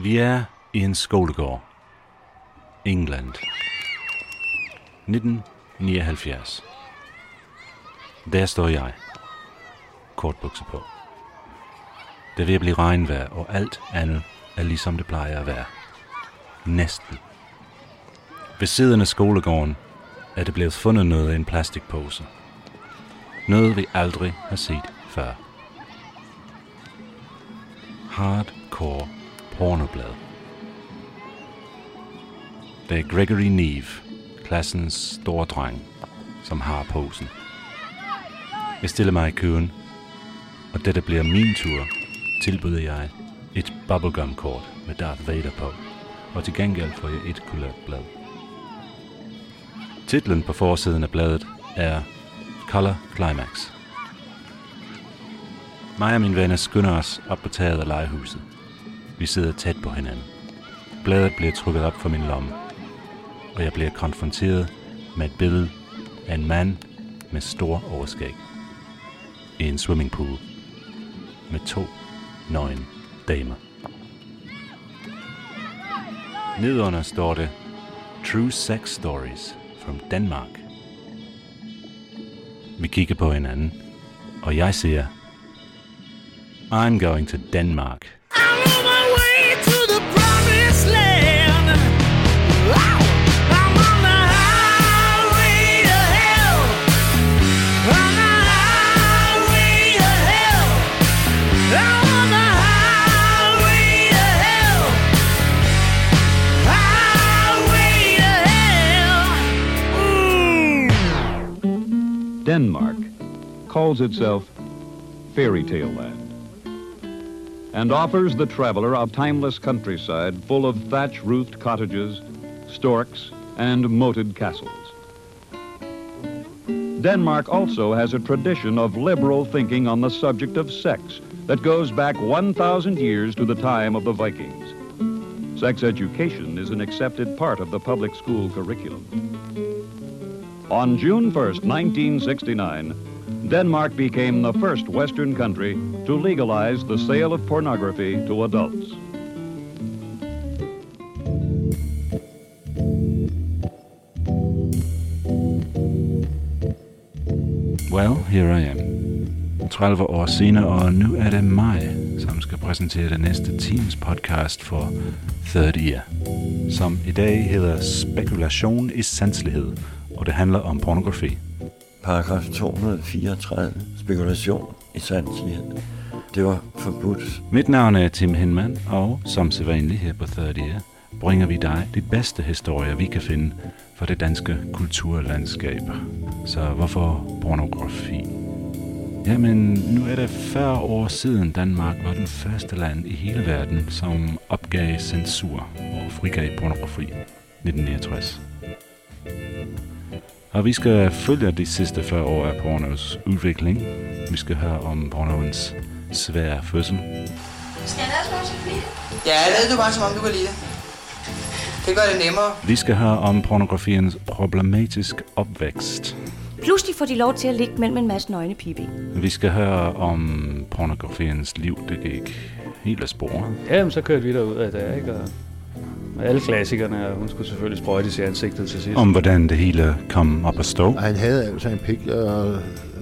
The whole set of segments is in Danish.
Vi er i en skolegård. England. 1979. Der står jeg. Kortbukser på. Det vil blive regnvejr, og alt andet er ligesom det plejer at være. Næsten. Ved siden af skolegården er det blevet fundet noget i en plastikpose. Noget vi aldrig har set før. Hardcore pornoblad. Det er Gregory Neve, klassens store dreng, som har posen. Jeg stiller mig i køen, og da det bliver min tur, tilbyder jeg et bubblegum-kort med Darth Vader på, og til gengæld får jeg et kulørt blad. Titlen på forsiden af bladet er Color Climax. Mig og min venner skynder os op på taget af legehuset. Vi sidder tæt på hinanden. Bladet bliver trukket op for min lomme, og jeg bliver konfronteret med et billede af en mand med stor overskæg i en swimmingpool med to nøgne damer. Nedunder står det True Sex Stories from Denmark. Vi kigger på hinanden, og jeg siger, I'm going to Denmark. Denmark calls itself Fairy Tale Land and offers the traveler a timeless countryside full of thatch-roofed cottages, storks, and moated castles. Denmark also has a tradition of liberal thinking on the subject of sex that goes back 1,000 years to the time of the Vikings. Sex education is an accepted part of the public school curriculum. On June 1st, 1969, Denmark became the first Western country to legalize the sale of pornography to adults. Well, here I am. 30 år senere, og nu er det mig, som skal præsentere det næste teams podcast for 30 Year, som i dag hedder Spekulation i sanselighed, og det handler om pornografi. Paragraf 234, spekulation i sanselighed. Det var forbudt. Mit navn er Tim Hinman, og som sædvanligt her på 30 Year, bringer vi dig de bedste historier, vi kan finde for det danske kulturlandskab. Så hvorfor pornografi? Jamen, nu er det 40 år siden Danmark var den første land i hele verden, som opgav censur og frigav pornografi 1969. Og vi skal følge de sidste 40 år af pornos udvikling. Vi skal høre om pornoens svære fødsel. Skal jeg lide det? Ja, lad du bare, som om du kan lide det. Det gør det nemmere. Vi skal høre om pornografiens problematisk opvækst. Pludselig får de lov til at ligge mellem en masse nøgne pibe. Vi skal høre om pornografiens liv, det gik helt af sporet. Jamen, så kørte vi derud af der, ikke? Og Alle klassikerne, og hun skulle selvfølgelig sprøjtes i ansigtet til sidst. Om hvordan det hele kom op at stå. Og han havde altså en pik, øh,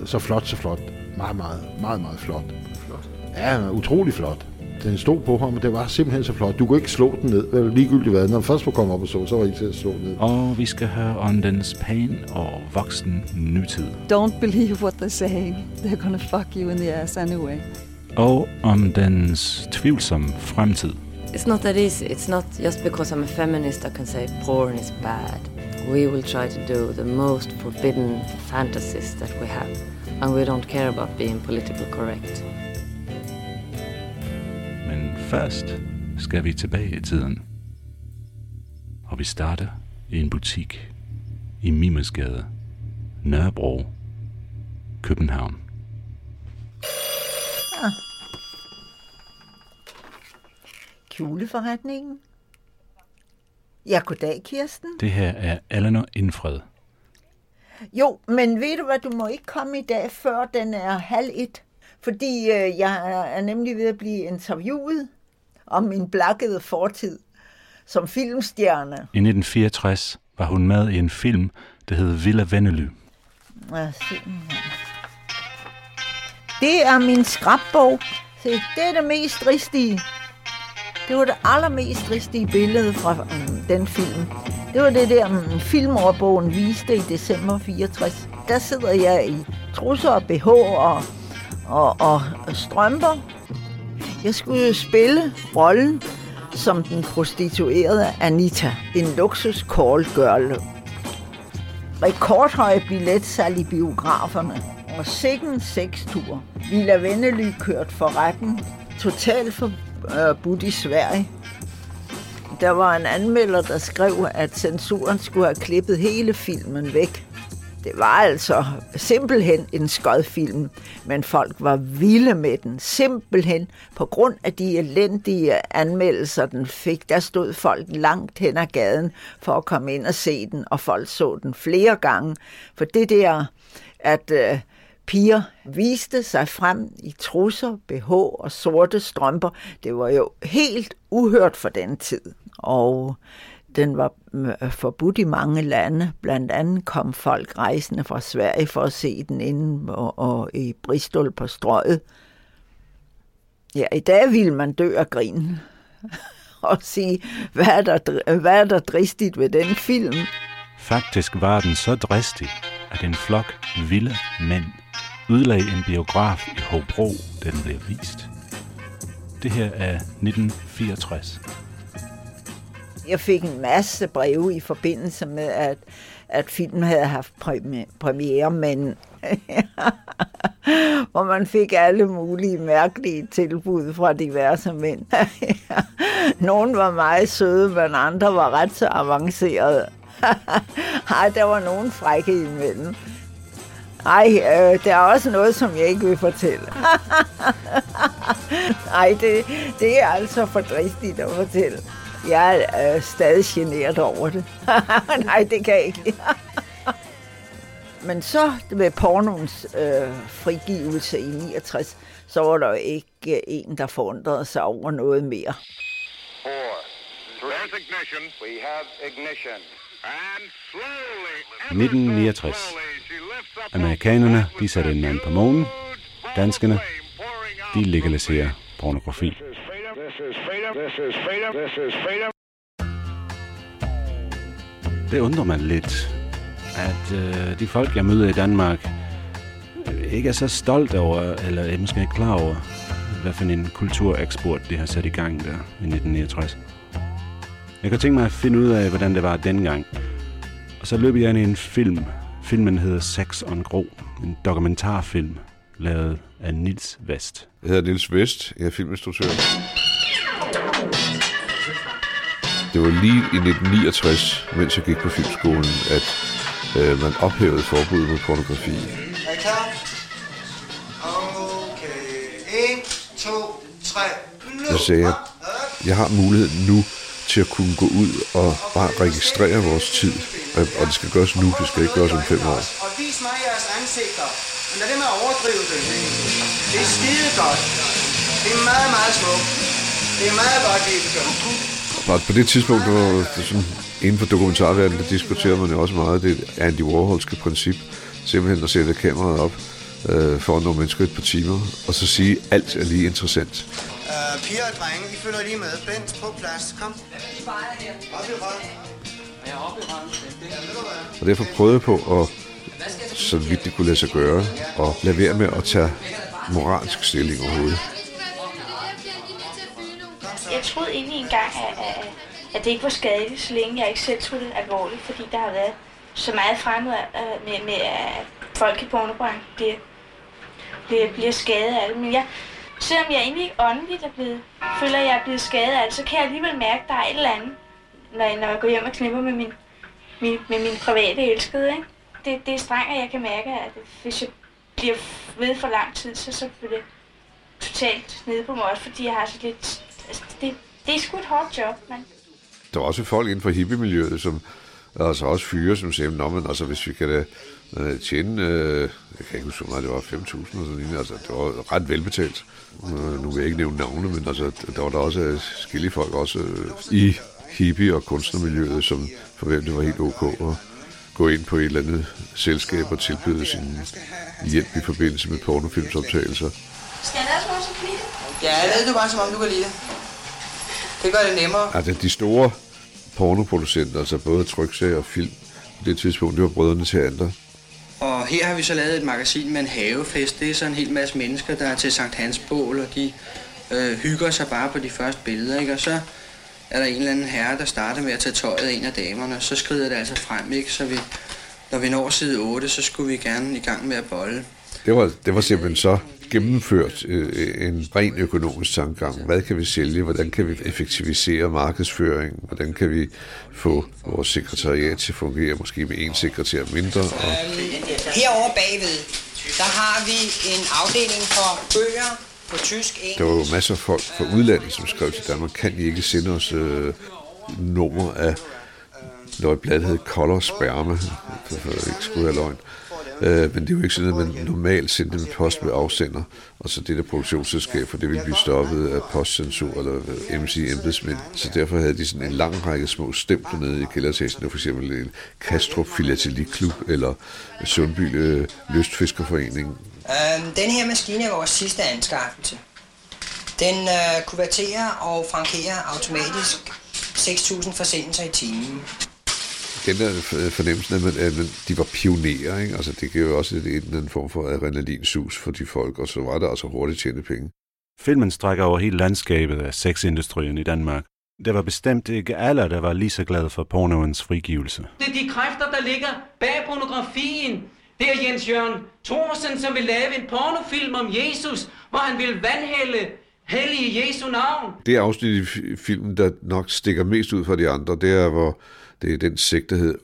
så flot, så flot. Meget, meget, meget, meget flot. flot. Ja, utrolig flot. Den stod på ham, og det var simpelthen så flot. Du kunne ikke slå den ned, vel, ligegyldigt hvad. Når den først var kommet op og så, så var det ikke til at slå den ned. Og vi skal høre om dens pæn og voksen nutid. Don't believe what they're saying. They're gonna fuck you in the ass anyway. Og om dens tvivlsomme fremtid. It's not that easy. It's not just because I'm a feminist I can say porn is bad. We will try to do the most forbidden fantasies that we have. And we don't care about being politically correct. Men først skal vi tilbage i tiden. Og vi starter i en butik i Mimesgade, Nørrebro, København. Ah. Kjoleforretningen. Ja, goddag, Kirsten. Det her er Eleanor Indfred. Jo, men ved du hvad, du må ikke komme i dag, før den er halv et. Fordi øh, jeg er nemlig ved at blive interviewet om min blakkede fortid som filmstjerne. I 1964 var hun med i en film, der hed Villa Vennely. Ja, det er min skrabbog. Se, det er det mest dristige. Det var det allermest dristige billede fra um, den film. Det var det der, mm, um, filmårbogen viste i december 64. Der sidder jeg i trusser og BH og, og, og strømper. Jeg skulle spille rollen som den prostituerede Anita. En luksus call girl. Rekordhøje billetsalg i biograferne. Og sikken tur Villa Vennely kørt for retten. Totalt Øh, forbudt i Sverige. Der var en anmelder, der skrev, at censuren skulle have klippet hele filmen væk. Det var altså simpelthen en skodfilm, men folk var vilde med den. Simpelthen på grund af de elendige anmeldelser, den fik. Der stod folk langt hen ad gaden for at komme ind og se den, og folk så den flere gange. For det der, at øh, piger viste sig frem i trusser, BH og sorte strømper, det var jo helt uhørt for den tid. Og den var øh, forbudt i mange lande. Blandt andet kom folk rejsende fra Sverige for at se den inde og, og i Bristol på strøget. Ja, i dag ville man dø af grin og sige, hvad er, der, hvad er der dristigt ved den film? Faktisk var den så dristig, at en flok vilde mænd ødelagde en biograf i Hobro, da den blev vist. Det her er 1964. Jeg fik en masse breve i forbindelse med, at, at filmen havde haft premiere, men hvor man fik alle mulige mærkelige tilbud fra diverse mænd. Nogle var meget søde, men andre var ret så avancerede. Ej, der var nogen frække imellem. Ej, øh, der er også noget, som jeg ikke vil fortælle. Ej, det, det er altså for dristigt at fortælle. Jeg er øh, stadig generet over det. Nej, det kan jeg ikke. Men så med pornoens øh, frigivelse i 69, så var der jo ikke en, der forundrede sig over noget mere. Four, three, ignition. We have ignition. 1969. Amerikanerne de satte en mand på månen. Danskerne de legaliserer pornografi. Det undrer mig lidt, at øh, de folk, jeg møder i Danmark, ikke er så stolt over, eller er måske ikke klar over, hvad for en kultureksport de har sat i gang der i 1969. Jeg kan tænke mig at finde ud af, hvordan det var dengang. Og så løb jeg ind i en film. Filmen hedder Sex on Gro. En dokumentarfilm, lavet af Nils Vest. Jeg hedder Nils Vest. Jeg er filminstruktør. Det var lige i 1969, mens jeg gik på filmskolen, at øh, man ophævede forbuddet mod pornografi. Er I klar? Okay. 1, 2, 3. Så sagde jeg, jeg har muligheden nu til at kunne gå ud og bare registrere vores tid. Og det skal gøres nu, det skal ikke gøres om fem år. Og vis mig jeres ansigter. Men lad det med at overdrive det. Det er skide godt. Det er meget, meget smukt. Det er meget godt, det er Og på det tidspunkt, der var det sådan, inden for dokumentarverdenen, der diskuterer man jo også meget det Andy Warholske princip. Simpelthen at sætte kameraet op øh, for nogle mennesker et par timer, og så sige, alt er lige interessant. Uh, piger og drenge, I følger lige med. Bent på plads. Kom. Op i røven. Og derfor prøvede jeg på at, så vidt det kunne lade sig gøre, og lade være med at tage moralsk stilling overhovedet. Jeg troede egentlig engang, at, at, at det ikke var skadeligt, så længe jeg ikke selv tog det alvorligt, fordi der har været så meget fremmed med, med at folk i pornobranchen bliver, bliver, bliver skadet af det. Men jeg, selvom jeg egentlig ikke åndeligt er blevet, føler, at jeg er blevet skadet af det, så kan jeg alligevel mærke, at der er et eller andet, når, jeg, når jeg går hjem og knipper med min, min, med min private elskede. Ikke? Det, det er strengt, at jeg kan mærke, at hvis jeg bliver ved for lang tid, så, så bliver det totalt nede på mig også, fordi jeg har så lidt... Altså, det, det er sgu et hårdt job, men... Der var også folk inden for hippie-miljøet, som altså også fyre, som siger, Nå, men altså, hvis vi kan da øh, tjene, øh, jeg kan ikke huske, hvor meget det var, 5.000 og sådan altså, det var ret velbetalt. Øh, nu vil jeg ikke nævne navne, men altså, der var der også skille folk også øh, i hippie- og kunstnermiljøet, som for hvem det var helt ok at gå ind på et eller andet selskab og tilbyde sin hjælp i forbindelse med pornofilmsoptagelser. Skal jeg også også lide Ja, lad du bare, som om du kan lide det. Det gør det nemmere. Altså, de store pornoproducenter, altså både tryksager og film, på det tidspunkt, det var brødrene til andre. Og her har vi så lavet et magasin med en havefest. Det er så en hel masse mennesker, der er til Sankt Hans bål, og de øh, hygger sig bare på de første billeder, ikke? Og så er der en eller anden herre, der starter med at tage tøjet af en af damerne, og så skrider det altså frem, ikke? Så vi, når vi når side 8, så skulle vi gerne i gang med at bolle. Det var, det var simpelthen så gennemført øh, en ren økonomisk tankegang. Hvad kan vi sælge? Hvordan kan vi effektivisere markedsføringen? Hvordan kan vi få vores sekretariat til at fungere måske med en sekretær mindre? Og... Herovre bagved, der har vi en afdeling for bøger på tysk, Der var jo masser af folk fra udlandet, som skrev til Danmark, kan I ikke sende os øh, nummer af når et blad hed Color Sperma, for at ikke skulle have løgn. Øh, men det er jo ikke sådan, at man normalt sendte med post med afsender, og så det der produktionsselskab, for det ville blive stoppet af postcensur eller MC embedsmænd. Så derfor havde de sådan en lang række små stempler nede i kældertagen, for eksempel en Kastrup Filateliklub eller Sundby øh, Lystfiskerforening. Øhm, den her maskine er vores sidste anskaffelse. Den øh, kuverterer og frankerer automatisk 6.000 forsendelser i timen den der fornemmelse, at, man, at de var pionerer, ikke? Altså, det giver jo også en eller anden form for adrenalinsus for de folk, og så var der altså hurtigt tjene penge. Filmen strækker over hele landskabet af sexindustrien i Danmark. Det var bestemt ikke alle, der var lige så glade for pornoens frigivelse. Det er de kræfter, der ligger bag pornografien. Det er Jens Jørgen Thorsen, som vil lave en pornofilm om Jesus, hvor han vil vandhælde hellige Jesu navn. Det afsnit i filmen, der nok stikker mest ud fra de andre, det er, hvor det er den sigt, der hedder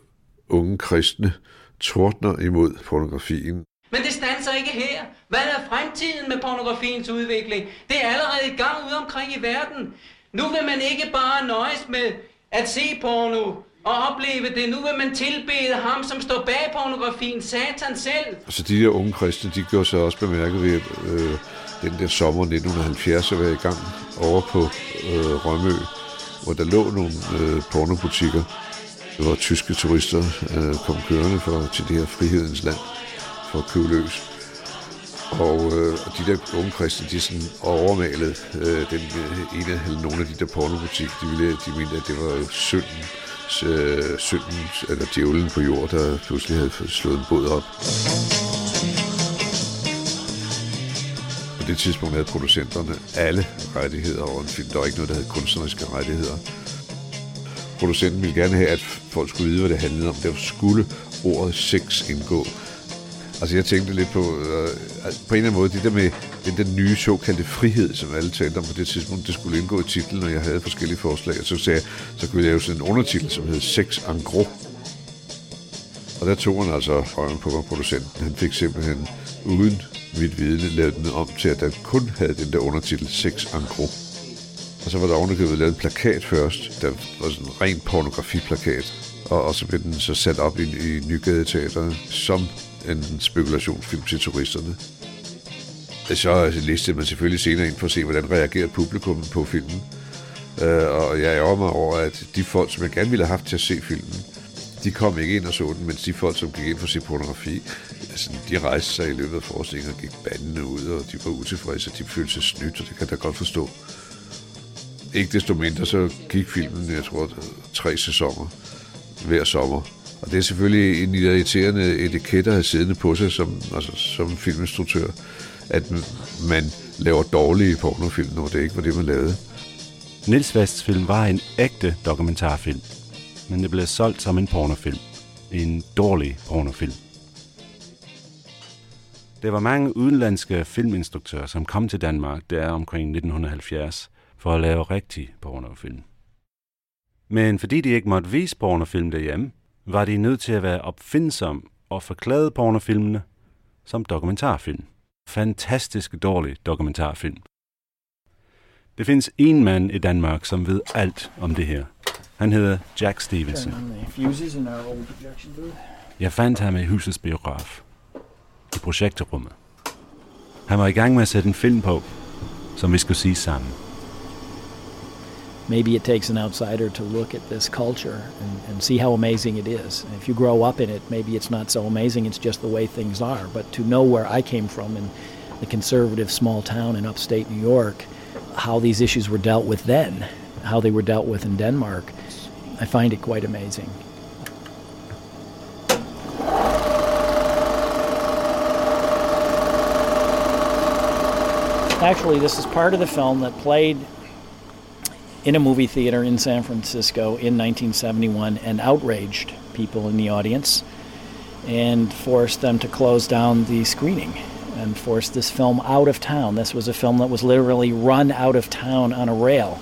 Unge Kristne tordner imod pornografien. Men det standser ikke her. Hvad er fremtiden med pornografiens udvikling? Det er allerede i gang ude omkring i verden. Nu vil man ikke bare nøjes med at se porno og opleve det. Nu vil man tilbede ham, som står bag pornografien, satan selv. Altså de der unge kristne, de gjorde sig også bemærket ved øh, den der sommer 1970 at være i gang over på øh, Rømø, hvor der lå nogle øh, pornobutikker hvor tyske turister øh, kom kørende for, til det her frihedens land for at købe løs. Og, øh, de der unge kristne, de sådan overmalede øh, den, øh, ene eller nogle af de der pornobutikker, de, ville, de mente, at det var synden, øh, synden, eller djævlen på jord, der pludselig havde slået en båd op. På det tidspunkt havde producenterne alle rettigheder over en film. Der var ikke noget, der hed kunstneriske rettigheder producenten ville gerne have, at folk skulle vide, hvad det handlede om. Derfor skulle ordet sex indgå. Altså jeg tænkte lidt på, øh, på en eller anden måde, det der med den der nye såkaldte frihed, som alle talte om på det tidspunkt, det skulle indgå i titlen, og jeg havde forskellige forslag, og så sagde jeg, så kunne jeg lave sådan en undertitel, som hed Sex en gros. Og der tog han altså øjen på mig, producenten. Han fik simpelthen uden mit vidne lavet den om til, at der kun havde den der undertitel Sex en gros. Og så var der ovenikøbet lavet en plakat først, der var sådan en ren pornografiplakat. Og, og så blev den så sat op i, i Nygadeteateret som en spekulationsfilm til turisterne. Så listede man selvfølgelig senere ind for at se, hvordan reagerede publikum på filmen. Øh, og jeg ærger mig over, at de folk, som jeg gerne ville have haft til at se filmen, de kom ikke ind og så den, mens de folk, som gik ind for at se pornografi, altså, de rejste sig i løbet af forestillingen og gik bandene ud, og de var utilfredse, og de følte sig snydt, og det kan jeg da godt forstå. Ikke desto mindre, så gik filmen, jeg tror, tre sæsoner hver sommer. Og det er selvfølgelig en irriterende etiket at have siddende på sig som, altså, som filminstruktør, at man laver dårlige pornofilm, når det ikke var det, man lavede. Nils Vests film var en ægte dokumentarfilm, men det blev solgt som en pornofilm. En dårlig pornofilm. Det var mange udenlandske filminstruktører, som kom til Danmark der omkring 1970 for at lave rigtig pornofilm. Men fordi de ikke måtte vise pornofilm derhjemme, var de nødt til at være opfindsom og forklade pornofilmene som dokumentarfilm. Fantastisk dårlig dokumentarfilm. Det findes en mand i Danmark, som ved alt om det her. Han hedder Jack Stevenson. Jeg fandt ham i husets biograf. I projekterummet. Han var i gang med at sætte en film på, som vi skulle sige sammen. Maybe it takes an outsider to look at this culture and, and, see how amazing it is. If you grow up in it, maybe it's not so amazing, it's just the way things are. But to know where I came from in the conservative small town in upstate New York, how these issues were dealt with then, how they were dealt with in Denmark, I find it quite amazing. Actually, this is part of the film that played in a movie theater in San Francisco in 1971 and outraged people in the audience and forced them to close down the screening and forced this film out of town. This was a film that was literally run out of town on a rail.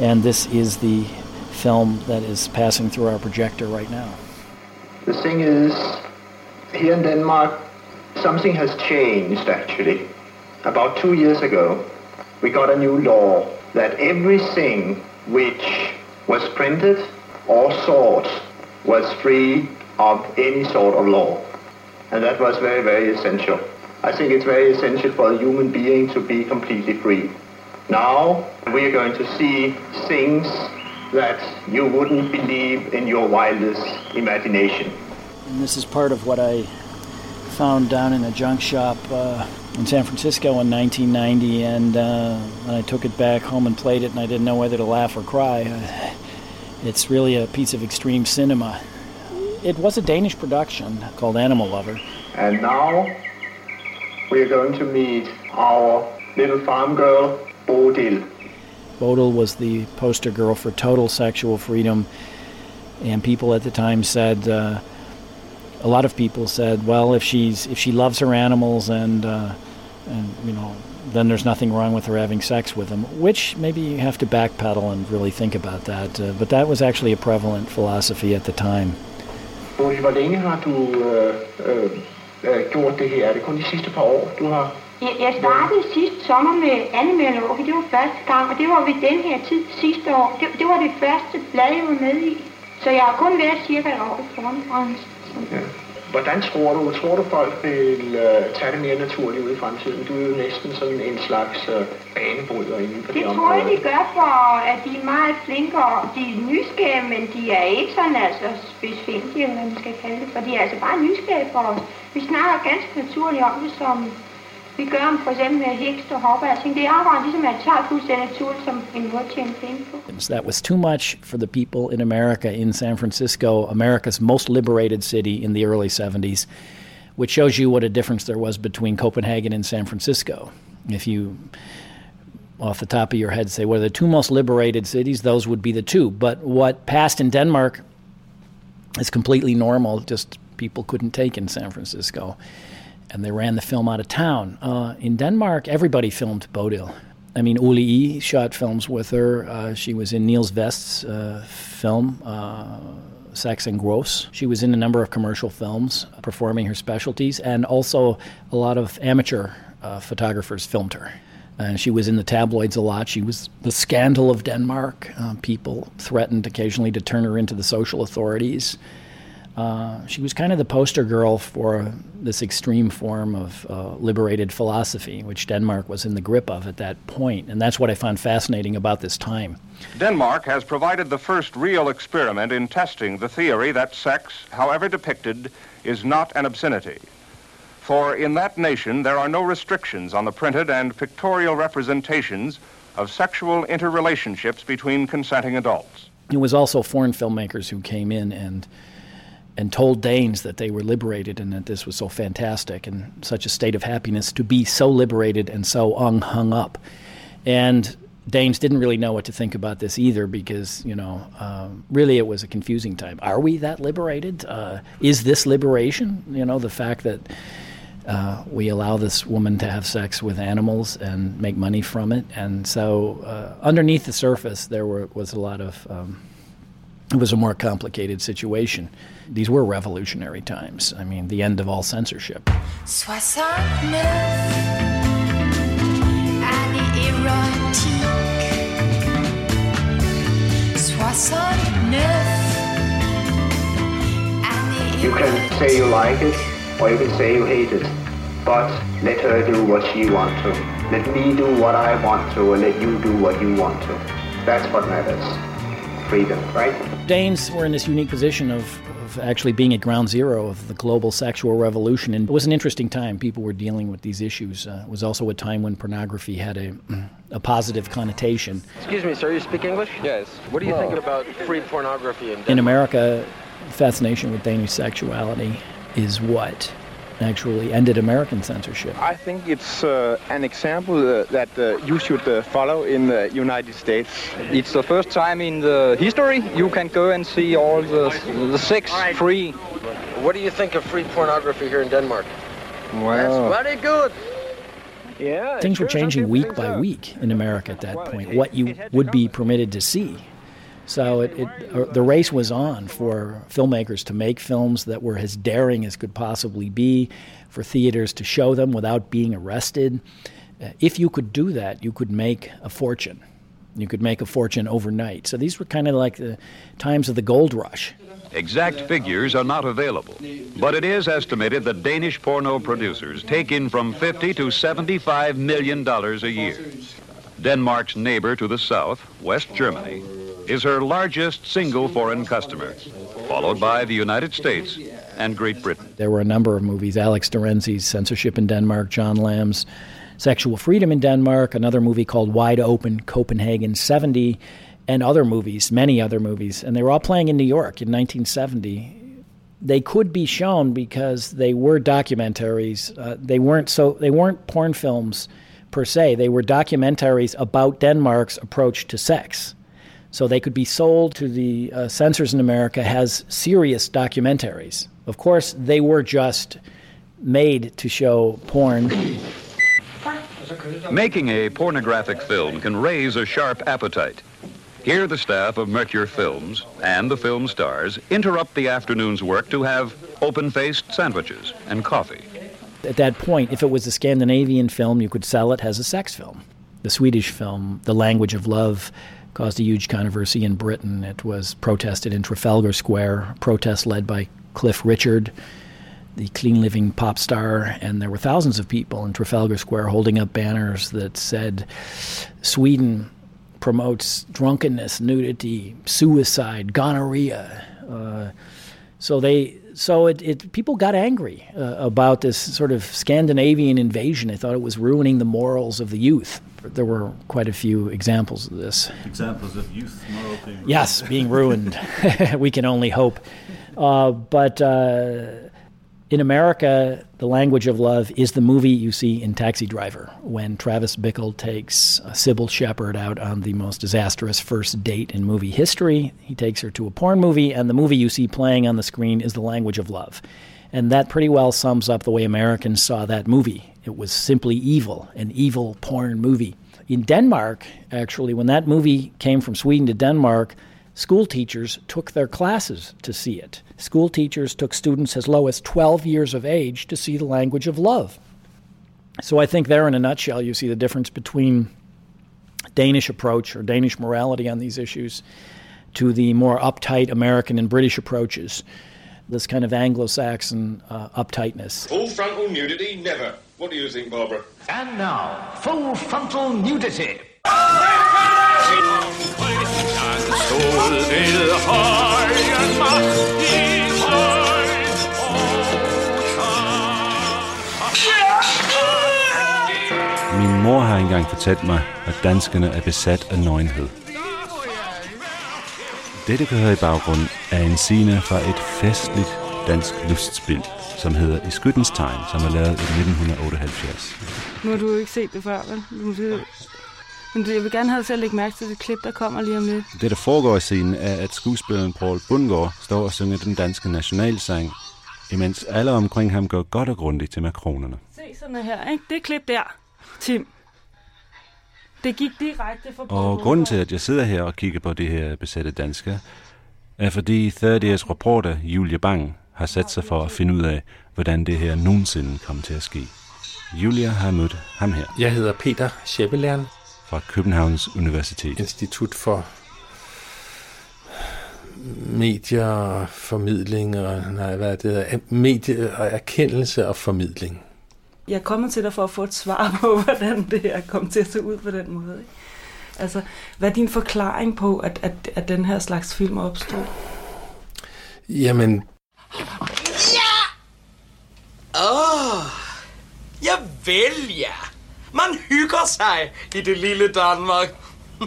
And this is the film that is passing through our projector right now. The thing is, here in Denmark, something has changed actually. About two years ago, we got a new law that everything which was printed or sought was free of any sort of law. And that was very, very essential. I think it's very essential for a human being to be completely free. Now we are going to see things that you wouldn't believe in your wildest imagination. And this is part of what I found down in a junk shop uh, in San Francisco in 1990, and uh, I took it back home and played it, and I didn't know whether to laugh or cry. Uh, it's really a piece of extreme cinema. It was a Danish production called Animal Lover. And now we are going to meet our little farm girl, Bodil. Bodil was the poster girl for total sexual freedom, and people at the time said, uh, a lot of people said, well, if she's if she loves her animals and uh, and you know, then there's nothing wrong with her having sex with them. Which maybe you have to backpedal and really think about that. Uh, but that was actually a prevalent philosophy at the time. Bodil, hvor længe har du øh, øh, gjort det her? Er det kun de sidste par år, du har Jeg startede sidste sommer med Animalog, det var første gang, og det var ved den her tid sidste år. Det, det var det første blad, jeg var med i. Så jeg har kun været cirka et år i pornobranchen. Ja. Hvordan tror du, tror du folk vil uh, tage det mere naturligt ud i fremtiden? Du er jo næsten sådan en slags uh, banebryder inden for det, det tror jeg, de gør for, at de er meget flinke, og de er nysgerrige, men de er ikke sådan altså spidsfindige, man skal kalde det, for de er altså bare nysgerrige for os. Vi snakker ganske naturligt om det, som vi gør for eksempel med og hopper. Jeg tænker, det er ligesom at som en penge på. That was too much for the people in America in San Francisco, America's most liberated city in the early 70s, which shows you what a difference there was between Copenhagen and San Francisco. If you off the top of your head say what are the two most liberated cities those would be the two but what passed in denmark is completely normal just people couldn't take in san francisco and they ran the film out of town. Uh, in Denmark, everybody filmed Bodil. I mean, Uli E. shot films with her. Uh, she was in Niels Vest's uh, film, uh, Sex and Gross. She was in a number of commercial films performing her specialties, and also a lot of amateur uh, photographers filmed her. Uh, she was in the tabloids a lot. She was the scandal of Denmark. people threatened occasionally to turn her into the social authorities. Uh, she was kind of the poster girl for this extreme form of uh, liberated philosophy, which Denmark was in the grip of at that point. And that's what I found fascinating about this time. Denmark has provided the first real experiment in testing the theory that sex, however depicted, is not an obscenity. For in that nation, there are no restrictions on the printed and pictorial representations of sexual interrelationships between consenting adults. It was also foreign filmmakers who came in and and told Danes that they were liberated and that this was so fantastic and such a state of happiness to be so liberated and so hung up. And Danes didn't really know what to think about this either because, you know, um, really it was a confusing time. Are we that liberated? Uh, is this liberation? You know, the fact that uh, we allow this woman to have sex with animals and make money from it. And so uh, underneath the surface, there were, was a lot of. Um, it was a more complicated situation. These were revolutionary times. I mean, the end of all censorship. You can say you like it, or you can say you hate it. But let her do what she wants to. Let me do what I want to, and let you do what you want to. That's what matters. Freedom, right? Danes were in this unique position of, of actually being at ground zero of the global sexual revolution. And it was an interesting time. People were dealing with these issues. Uh, it was also a time when pornography had a, a positive connotation. Excuse me, sir, you speak English? Yes. What are you thinking about free pornography in Denmark? In America, fascination with Danish sexuality is what actually ended American censorship. I think it's uh, an example uh, that uh, you should uh, follow in the United States. It's the first time in the history you can go and see all the, the sex free. What do you think of free pornography here in Denmark? Well, That's very good. Yeah, Things were changing week by week in America at that point, what you would be permitted to see. So it, it, uh, the race was on for filmmakers to make films that were as daring as could possibly be, for theaters to show them without being arrested. Uh, if you could do that, you could make a fortune. You could make a fortune overnight. So these were kind of like the times of the gold rush. Exact figures are not available, but it is estimated that Danish porno producers take in from 50 to 75 million dollars a year. Denmark's neighbor to the south, West Germany, is her largest single foreign customer, followed by the United States and Great Britain. There were a number of movies Alex de Renzi's Censorship in Denmark, John Lamb's Sexual Freedom in Denmark, another movie called Wide Open Copenhagen 70, and other movies, many other movies. And they were all playing in New York in 1970. They could be shown because they were documentaries. Uh, they weren't so they weren't porn films per se. They were documentaries about Denmark's approach to sex. So they could be sold to the uh, censors in America as serious documentaries. Of course, they were just made to show porn. Making a pornographic film can raise a sharp appetite. Here, the staff of Mercure Films and the film stars interrupt the afternoon's work to have open faced sandwiches and coffee. At that point, if it was a Scandinavian film, you could sell it as a sex film. The Swedish film, The Language of Love, caused a huge controversy in Britain. It was protested in Trafalgar Square, protest led by Cliff Richard, the clean living pop star, and there were thousands of people in Trafalgar Square holding up banners that said, Sweden promotes drunkenness, nudity, suicide, gonorrhea. Uh, so they, so it, it people got angry uh, about this sort of Scandinavian invasion. They thought it was ruining the morals of the youth. There were quite a few examples of this. Examples of youth morals being ruined. Yes, being ruined. we can only hope. Uh, but uh, in America, The Language of Love is the movie you see in Taxi Driver when Travis Bickle takes Sybil Shepherd out on the most disastrous first date in movie history. He takes her to a porn movie, and the movie you see playing on the screen is The Language of Love. And that pretty well sums up the way Americans saw that movie. It was simply evil, an evil porn movie. In Denmark, actually, when that movie came from Sweden to Denmark, school teachers took their classes to see it. School teachers took students as low as 12 years of age to see the language of love. So I think there, in a nutshell, you see the difference between Danish approach or Danish morality on these issues to the more uptight American and British approaches. this kind of Anglo-Saxon uh, uptightness. Full frontal nudity, never. What do you think, Barbara? And now, full frontal nudity. Min mor har engang fortalt mig, at danskerne er besat af nøgenhed. Dette kan høre i baggrund er en scene fra et festligt dansk lystspil, som hedder I Skyttens Tegn, som er lavet i 1978. Nu har du jo ikke set det før, vel? Du, men det, jeg vil gerne have dig til at lægge mærke til det klip, der kommer lige om lidt. Det, der foregår i scenen, er, at skuespilleren Paul Bundgaard står og synger den danske nationalsang, imens alle omkring ham går godt og grundigt til makronerne. Se sådan her, ikke? Det klip der, Tim. Det gik direkte for Og grunden til, at jeg sidder her og kigger på det her besatte dansker, er fordi 30 Years reporter Julie Bang har sat sig for at finde ud af, hvordan det her nogensinde kom til at ske. Julia har mødt ham her. Jeg hedder Peter Scheppelern. Fra Københavns Universitet. Institut for medier, formidling og nej, hvad det er, medie og erkendelse og formidling. Jeg er kommet til dig for at få et svar på, hvordan det her kom til at se ud på den måde. Ikke? Altså, hvad er din forklaring på, at, at, at den her slags film opstod? Jamen... Ja! Åh! Oh, jeg vel, ja! Man hygger sig i det lille Danmark.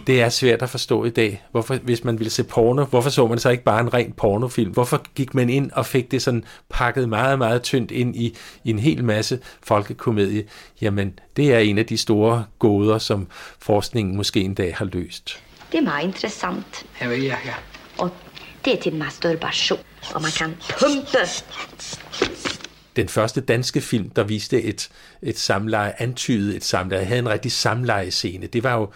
Det er svært at forstå i dag. Hvorfor, hvis man ville se porno, hvorfor så man så ikke bare en ren pornofilm? Hvorfor gik man ind og fik det sådan pakket meget, meget tyndt ind i, i en hel masse folkekomedie? Jamen, det er en af de store gåder, som forskningen måske en dag har løst. Det er meget interessant. Ja, ja, ja. Og det er til masturbation, og man kan pumpe. Den første danske film, der viste et, et samleje, antydede et samleje, havde en rigtig samlejescene. Det var jo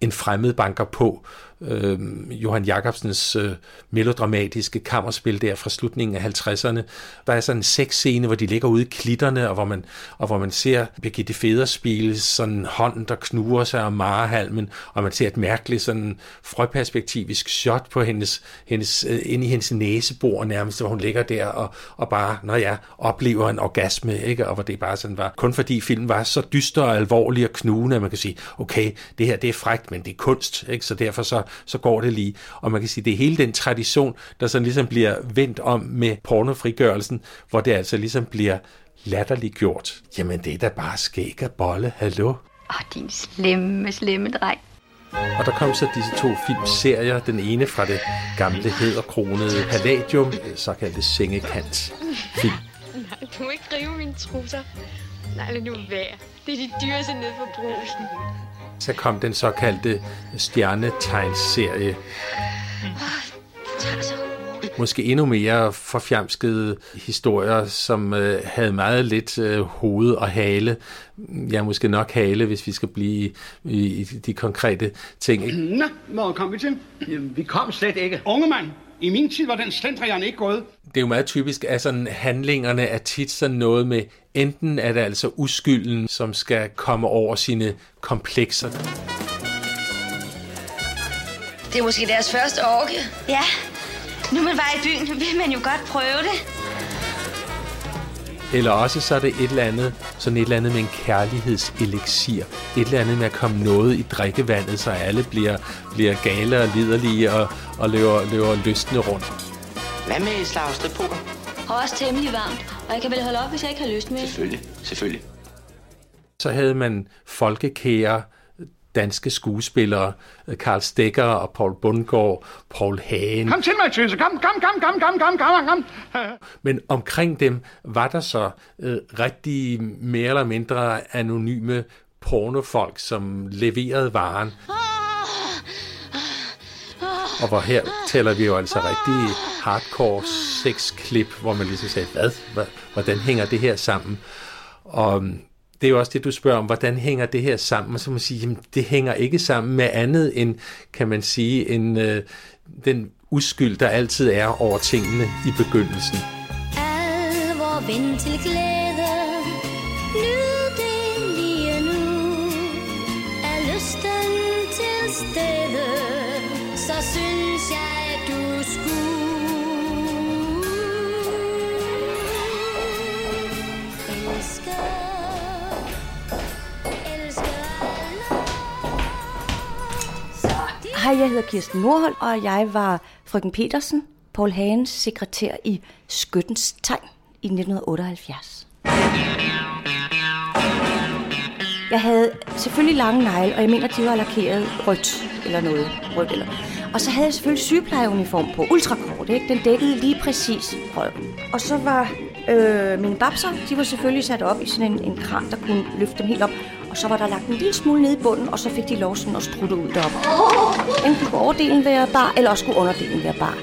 en fremmed banker på. Øh, Johan Jacobsens øh, melodramatiske kammerspil der fra slutningen af 50'erne. Der er sådan en sexscene, hvor de ligger ude i klitterne, og hvor man, og hvor man ser Birgitte Federspil, sådan hånden, der knuger sig om marehalmen, og man ser et mærkeligt sådan frøperspektivisk shot på hendes, hendes, øh, ind i hendes næsebor nærmest, hvor hun ligger der og, og bare, når jeg oplever en orgasme, ikke? og hvor det bare sådan var, kun fordi filmen var så dyster og alvorlig og knugende, at man kan sige, okay, det her det er frækt, men det er kunst, ikke? så derfor så, så går det lige. Og man kan sige, det er hele den tradition, der sådan ligesom bliver vendt om med pornofrigørelsen, hvor det altså ligesom bliver latterligt gjort. Jamen, det er da bare skæg og bolle, hallo? Åh, oh, din slemme, slemme dreng. Og der kom så disse to filmserier. Den ene fra det gamle hedderkronede Palladium, såkaldte sengekant film. Nej, du må ikke rive mine trusser. Nej, lad nu være. Det er de dyreste nede på brusen. Så kom den såkaldte stjernetegnsserie. Måske endnu mere forfjamskede historier, som øh, havde meget lidt øh, hoved og hale. Ja, måske nok hale, hvis vi skal blive i, i de konkrete ting. Nå, hvor kom vi til? Jamen, vi kom slet ikke. Unge mand, i min tid var den slendrian ikke gået. Det er jo meget typisk, at sådan handlingerne er tit sådan noget med, enten er det altså uskylden, som skal komme over sine komplekser. Det er måske deres første orke. Ja, nu man var i byen, vil man jo godt prøve det. Eller også så er det et eller andet, sådan et eller andet med en kærlighedseliksir. Et eller andet med at komme noget i drikkevandet, så alle bliver, bliver gale og liderlige og, og løber, løber lystende rundt. Hvad med et slag strippoker? Og også temmelig varmt, og jeg kan vel holde op, hvis jeg ikke har lyst med. Selvfølgelig, selvfølgelig. Så havde man folkekære danske skuespillere, Karl Stegger og Paul Bundgaard, Paul Hagen. Kom til mig, Tøse. Kom, kom, kom, kom, kom, kom, kom, kom. Men omkring dem var der så øh, rigtig mere eller mindre anonyme pornofolk, som leverede varen. Og hvor her taler vi jo altså rigtig hardcore sexklip, hvor man ligesom sagde, hvad, hvordan hænger det her sammen? Og det er jo også det, du spørger om, hvordan hænger det her sammen? Og så må man sige, jamen, det hænger ikke sammen med andet end, kan man sige, en, øh, den uskyld, der altid er over tingene i begyndelsen. Alvor, vind til glæde, Hej, jeg hedder Kirsten Nordhold, og jeg var frøken Petersen, Paul Hagens sekretær i Skyttens Tegn i 1978. Jeg havde selvfølgelig lange negle, og jeg mener, de var lakeret rødt eller noget. Rødt eller. Og så havde jeg selvfølgelig sygeplejeuniform på, ultrakort, ikke? Den dækkede lige præcis røven. Og så var øh, mine babser, de var selvfølgelig sat op i sådan en, en kran, der kunne løfte dem helt op. Og så var der lagt en lille smule ned i bunden, og så fik de lov sådan at strutte ud deroppe. Enten kunne overdelen være bar, eller også skulle underdelen være bar.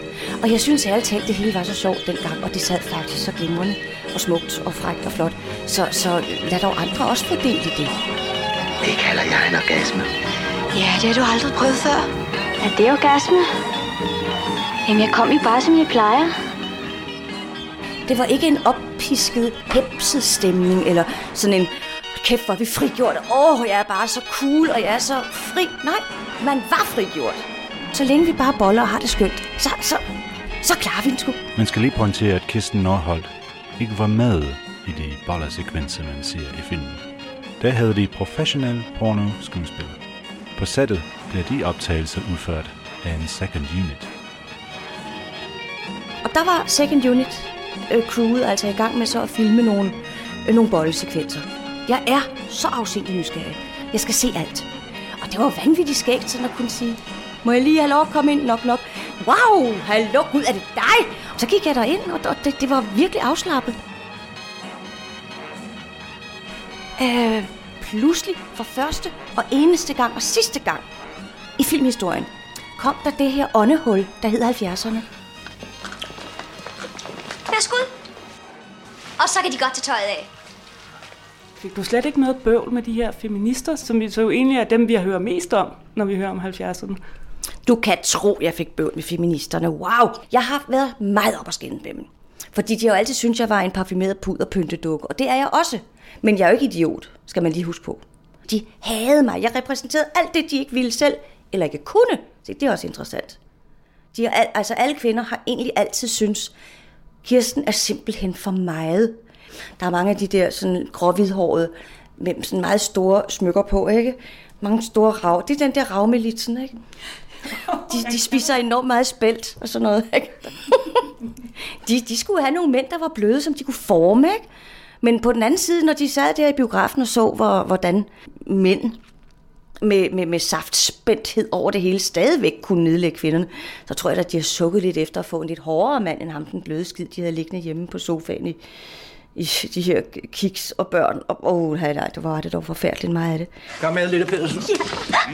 Og jeg synes ærligt talt, det hele var så sjovt dengang, og det sad faktisk så glimrende og smukt og frækt og flot. Så, så lad dog andre også få del i det. Det kalder jeg en orgasme. Ja, det har du aldrig prøvet før. Er det orgasme? Jamen, jeg kom jo bare, som jeg plejer. Det var ikke en oppisket, hepset stemning, eller sådan en, kæft, hvor er vi frigjort. Åh, oh, jeg er bare så cool, og jeg er så fri. Nej, man var frigjort. Så længe vi bare boller og har det skønt, så, så, så klarer vi den sgu. Man skal lige pointere, at Kirsten Nordholt ikke var med i de bollersekvenser, man ser i filmen. Der havde de professionelle porno-skuespillere. På sættet bliver de optagelser udført af en second unit. Og der var second unit øh, crewet altså i gang med så at filme nogle, øh, nogle bollesekvenser. Jeg er så afsindig nysgerrig. Jeg skal se alt. Og det var vanvittigt skægt sådan at kunne sige, må jeg lige have lov at komme ind? Nok, nok. Wow, hallo, gud, er det dig? Så gik jeg derind, og og det, det var virkelig afslappet. Øh, pludselig for første og eneste gang og sidste gang i filmhistorien kom der det her åndehul, der hed 70'erne. Værsgo. Og så kan de godt tage tøjet af. Fik du slet ikke noget bøvl med de her feminister, som vi så jo egentlig er dem, vi har hørt mest om, når vi hører om 70'erne? Du kan tro, jeg fik bøvl med feministerne. Wow! Jeg har været meget op at skænde med dem. Fordi de har jo altid syntes, jeg var en parfumeret puderpyntedukke, og det er jeg også. Men jeg er jo ikke idiot, skal man lige huske på. De havde mig. Jeg repræsenterede alt det, de ikke ville selv, eller ikke kunne. Se, det er også interessant. De har, al- altså alle kvinder har egentlig altid synes, Kirsten er simpelthen for meget. Der er mange af de der sådan gråhvidhårede, med sådan meget store smykker på, ikke? Mange store rav. Det er den der ravmilitsen, ikke? De, de spiser enormt meget spelt og sådan noget, ikke? De, de skulle have nogle mænd, der var bløde, som de kunne forme, ikke? Men på den anden side, når de sad der i biografen og så, hvor, hvordan mænd med, med, med saftspændthed over det hele stadigvæk kunne nedlægge kvinderne, så tror jeg at de har sukket lidt efter at få en lidt hårdere mand, end ham den bløde skid, de havde liggende hjemme på sofaen i, i de her kiks og børn. Og oh, nej, nej, det var det dog forfærdeligt meget af det. Kom med, lille Pedersen.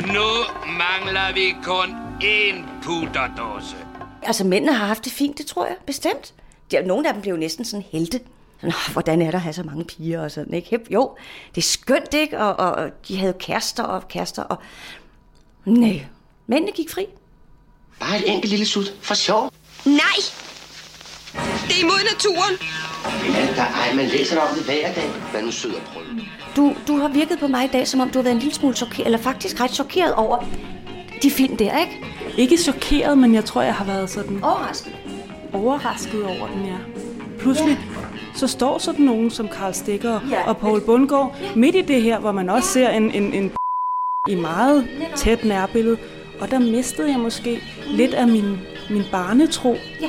Nu mangler vi kun én puderdåse. Altså, mændene har haft det fint, det tror jeg, bestemt. De, nogle af dem blev jo næsten sådan helte. Sådan, "Åh, hvordan er der at have så mange piger og sådan, ikke? Jo, det er skønt, ikke? Og, og, og de havde kærester og kærester, og... Nej, mændene gik fri. Bare et enkelt lille sut. For sjov. Nej! Det er imod naturen. Ja, der, ej, man læser om det hver dag. Vær nu sød og prøv. Du, du har virket på mig i dag, som om du har været en lille smule chokeret, eller faktisk ret chokeret over de film der, ikke? Ikke chokeret, men jeg tror, jeg har været sådan... Overrasket. Overrasket over den, ja. Pludselig så står sådan nogen som Karl Stikker og Paul Bundgaard midt i det her, hvor man også ser en, en, en i meget tæt nærbillede. Og der mistede jeg måske lidt af min, min barnetro. Ja.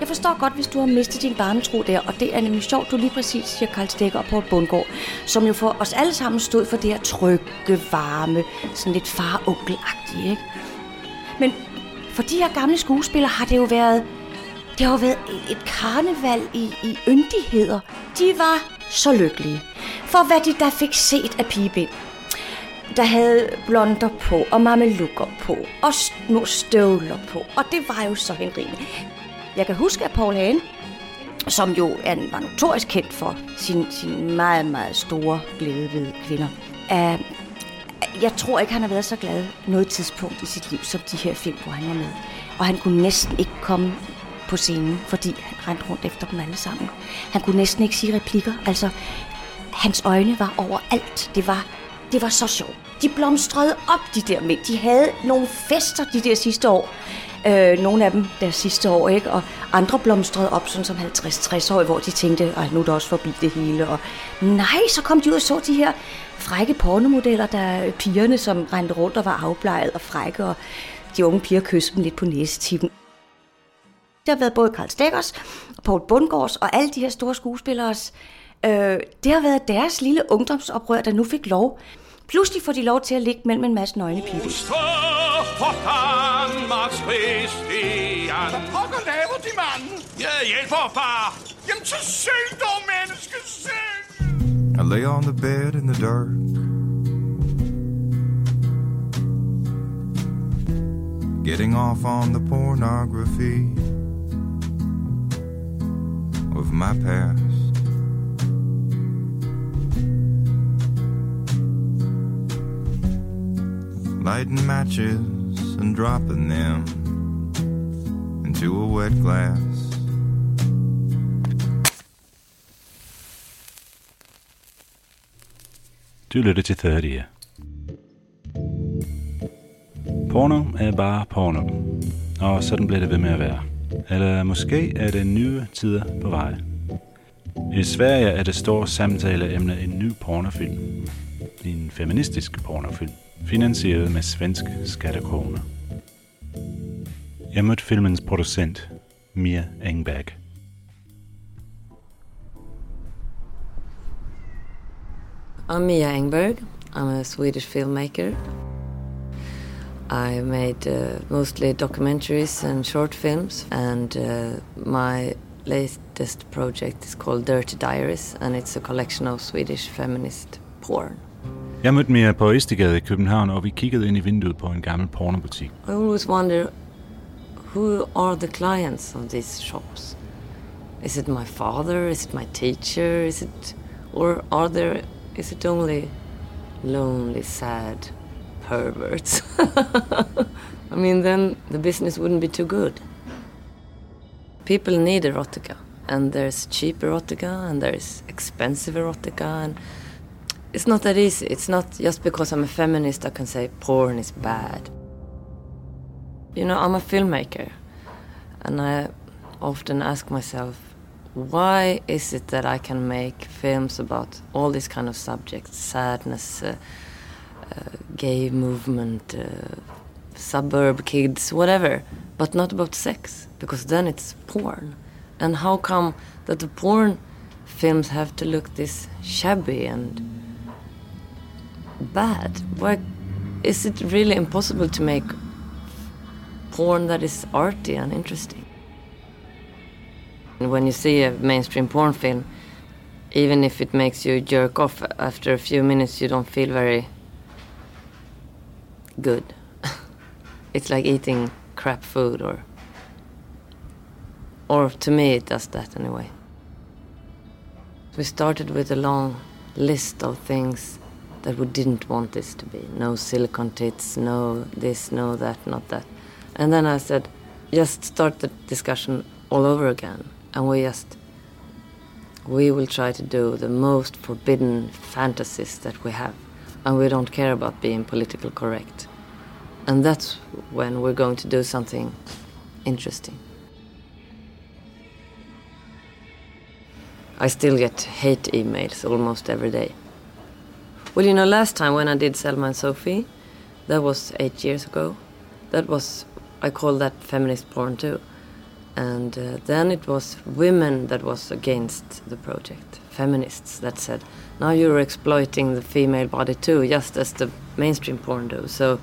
Jeg forstår godt, hvis du har mistet din barnetro der, og det er nemlig sjovt, du lige præcis siger Karl Stikker og et Bundgaard, som jo for os alle sammen stod for det her trygge, varme, sådan lidt far onkel ikke? Men for de her gamle skuespillere har det jo været, det har jo været et karneval i, i yndigheder. De var så lykkelige for, hvad de der fik set af pigebind der havde blonder på, og mamelukker på, og små støvler på, og det var jo så henrigende. Jeg kan huske, at Paul Hagen, som jo er, var notorisk kendt for sin, sin meget, meget store glæde ved kvinder, uh, jeg tror ikke, han har været så glad noget tidspunkt i sit liv, som de her film, hvor han var med. Og han kunne næsten ikke komme på scenen, fordi han rendte rundt efter dem alle sammen. Han kunne næsten ikke sige replikker. Altså, hans øjne var overalt. Det var, det var så sjovt. De blomstrede op, de der mænd. De havde nogle fester de der sidste år. Øh, nogle af dem der sidste år, ikke? Og andre blomstrede op sådan som 50-60 år, hvor de tænkte, at nu er det også forbi det hele. Og nej, så kom de ud og så de her frække pornomodeller, der pigerne, som rendte rundt og var afbleget og frække og de unge piger kysse dem lidt på næsetippen. Det har været både Karl Stegers og Paul Bundgaards og alle de her store skuespillere. Øh, det har været deres lille ungdomsoprør, der nu fik lov. Pludselig får de lov til at ligge mellem en masse nøgne piger. For Danmarks Christian. Hvad pokker laver de, mand? Jeg hjælper, far. Jamen, så syng dog, menneske, syng! I lay on the bed in the dark. Getting off on the pornography of my past. Lighting matches and dropping them into a wet glass. Du lytter til 30 Porno er bare porno, og sådan bliver det ved med at være. Eller måske er det nye tider på vej. I Sverige er det store samtaleemne en ny pornofilm. En feministisk pornofilm, finansieret med svensk skattekroner. Jeg mødte filmens producent, Mia Engberg. I'm Mia Engberg. I'm a Swedish filmmaker. I made uh, mostly documentaries and short films, and uh, my latest project is called Dirty Diaries, and it's a collection of Swedish feminist porn. Jeg mødte Mia på Østegade i København, og vi kiggede ind i vinduet på en gammel pornobutik. I always wonder who are the clients of these shops? Is it my father? Is it my teacher? Is it, or are there? Is it only lonely, sad perverts? I mean, then the business wouldn't be too good. People need erotica, and there's cheap erotica, and there's expensive erotica, and it's not that easy. It's not just because I'm a feminist I can say porn is bad. You know, I'm a filmmaker, and I often ask myself, why is it that I can make films about all these kind of subjects, sadness, uh, uh, gay movement, uh, suburb kids, whatever, but not about sex? Because then it's porn. And how come that the porn films have to look this shabby and bad? Why is it really impossible to make porn that is arty and interesting? When you see a mainstream porn film, even if it makes you jerk off after a few minutes, you don't feel very good. it's like eating crap food, or or to me, it does that anyway. We started with a long list of things that we didn't want this to be. No silicon tits, no this, no that, not that. And then I said, just start the discussion all over again. And we just, we will try to do the most forbidden fantasies that we have. And we don't care about being political correct. And that's when we're going to do something interesting. I still get hate emails almost every day. Well, you know, last time when I did Selma and Sophie, that was eight years ago. That was, I call that feminist porn too. And uh, then it was women that was against the project, feminists that said, now you're exploiting the female body too, just as the mainstream porn do. So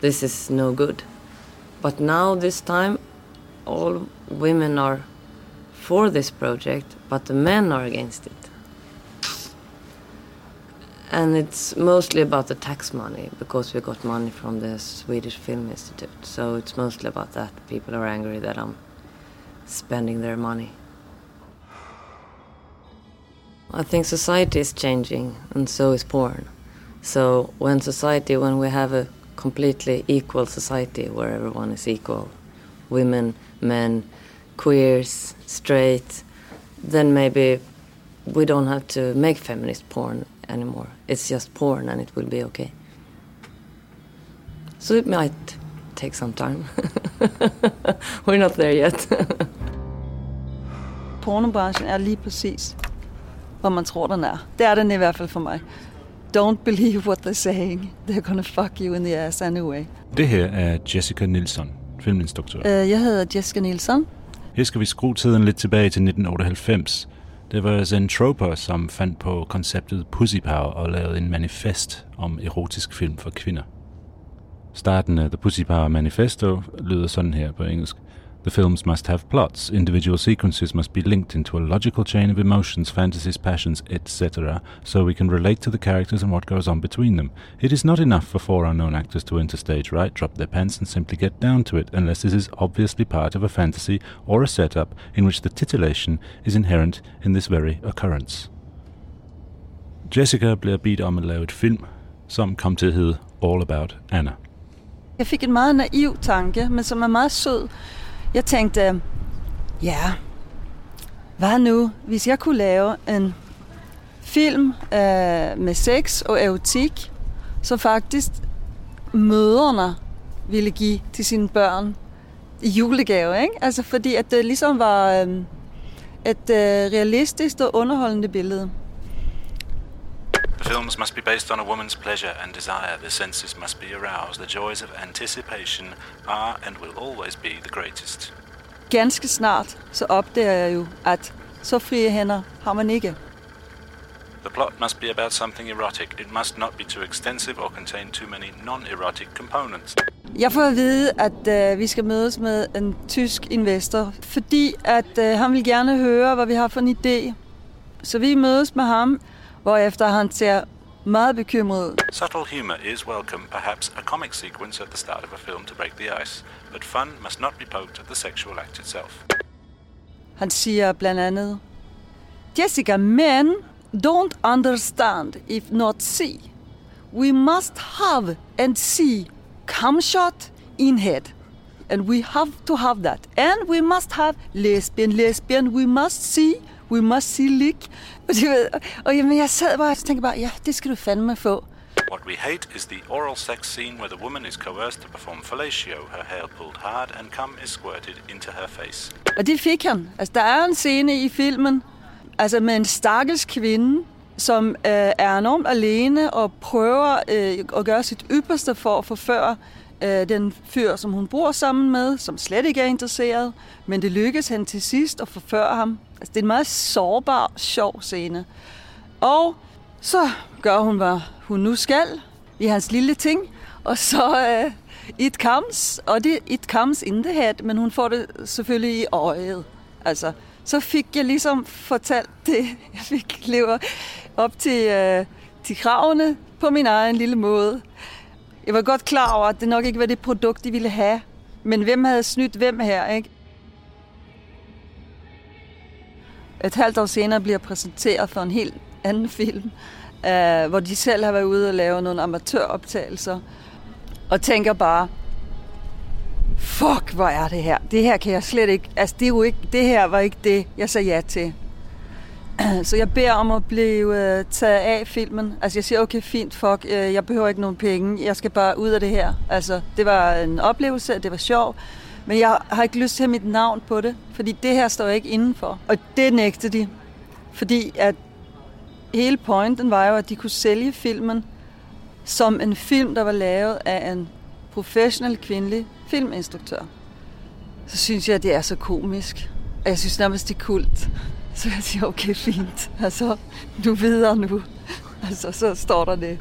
this is no good. But now, this time, all women are for this project, but the men are against it. And it's mostly about the tax money because we got money from the Swedish Film Institute. So it's mostly about that. People are angry that I'm spending their money. I think society is changing, and so is porn. So when society, when we have a completely equal society where everyone is equal, women, men, queers, straight, then maybe we don't have to make feminist porn anymore. It's just porn and it will be okay. So it might take some time. We're not there yet. Pornobranchen er lige præcis, hvor man tror, den er. Det er den i hvert fald for mig. don't believe what they're saying. They're gonna fuck you in the ass anyway. Det her er Jessica Nilsson, filminstruktør. Uh, jeg hedder Jessica Nielsen. Her skal vi skrue tiden lidt tilbage til 1998. Det var Zentroper, som fandt på konceptet Pussy Power og lavede en manifest om erotisk film for kvinder. Starten af The Pussy Power Manifesto lyder sådan her på engelsk. The films must have plots. Individual sequences must be linked into a logical chain of emotions, fantasies, passions, etc., so we can relate to the characters and what goes on between them. It is not enough for four unknown actors to enter stage right, drop their pants, and simply get down to it, unless this is obviously part of a fantasy or a setup in which the titillation is inherent in this very occurrence. Jessica bliver bedt om at lave et film, som kom til at hedde All About Anna. Jeg fik en meget naiv tanke, men som er meget sød. Jeg tænkte, ja, hvad nu, hvis jeg kunne lave en film øh, med sex og erotik, så faktisk møderne ville give til sine børn i julegave, ikke? Altså fordi at det ligesom var øh, et øh, realistisk og underholdende billede. The films must be based on a woman's pleasure and desire. The senses must be aroused. The joys of anticipation are and will always be the greatest. Ganske snart så opdager jeg jo, at så frie hænder har man ikke. The plot must be about something erotic. It must not be too extensive or contain too many non-erotic components. Jeg får at vide, at øh, vi skal mødes med en tysk investor, fordi at øh, han vil gerne høre, hvad vi har for en idé. Så vi mødes med ham, hvorefter han ser meget bekymret. Subtle humor is welcome, perhaps a comic sequence at the start of a film to break the ice, but fun must not be poked at the sexual act itself. Han siger blandt andet, Jessica, men don't understand if not see. We must have and see cum shot in head. And we have to have that. And we must have lesbian, lesbian. We must see, we must see lick. Og, du ved, og jamen, jeg sad bare og tænkte bare, ja, det skal du fandme få. What we hate is the oral sex scene where the woman is coerced to perform fellatio, her hair pulled hard, and cum is squirted into her face. Og det fik han. Altså, der er en scene i filmen, altså med en stakkels kvinde, som øh, er enormt alene og prøver øh, at gøre sit ypperste for at forføre øh, den fyr, som hun bor sammen med, som slet ikke er interesseret, men det lykkes hende til sidst at forføre ham. Altså, det er en meget sårbar, sjov scene. Og så gør hun, hvad hun nu skal i hans lille ting, og så øh, it comes, og det it comes in the head, men hun får det selvfølgelig i øjet. Altså, så fik jeg ligesom fortalt det, jeg fik lever op til, øh, til kravene på min egen lille måde. Jeg var godt klar over, at det nok ikke var det produkt, de ville have. Men hvem havde snydt hvem her, ikke? Et halvt år senere bliver præsenteret for en helt anden film, øh, hvor de selv har været ude og lave nogle amatøroptagelser. Og tænker bare, fuck, hvor er det her? Det her kan jeg slet ikke... Altså, det, er jo ikke, det her var ikke det, jeg sagde ja til. Så jeg beder om at blive uh, taget af filmen. Altså jeg siger, okay, fint, fuck, øh, jeg behøver ikke nogen penge. Jeg skal bare ud af det her. Altså, det var en oplevelse, det var sjov. Men jeg har ikke lyst til at have mit navn på det, fordi det her står jeg ikke indenfor. Og det nægtede de. Fordi at hele pointen var jo, at de kunne sælge filmen som en film, der var lavet af en professionel kvindelig filminstruktør. Så synes jeg, at det er så komisk. Og jeg synes nærmest, det er kult. Så jeg siger, okay, fint. Altså, du videre nu. Altså, så står der det.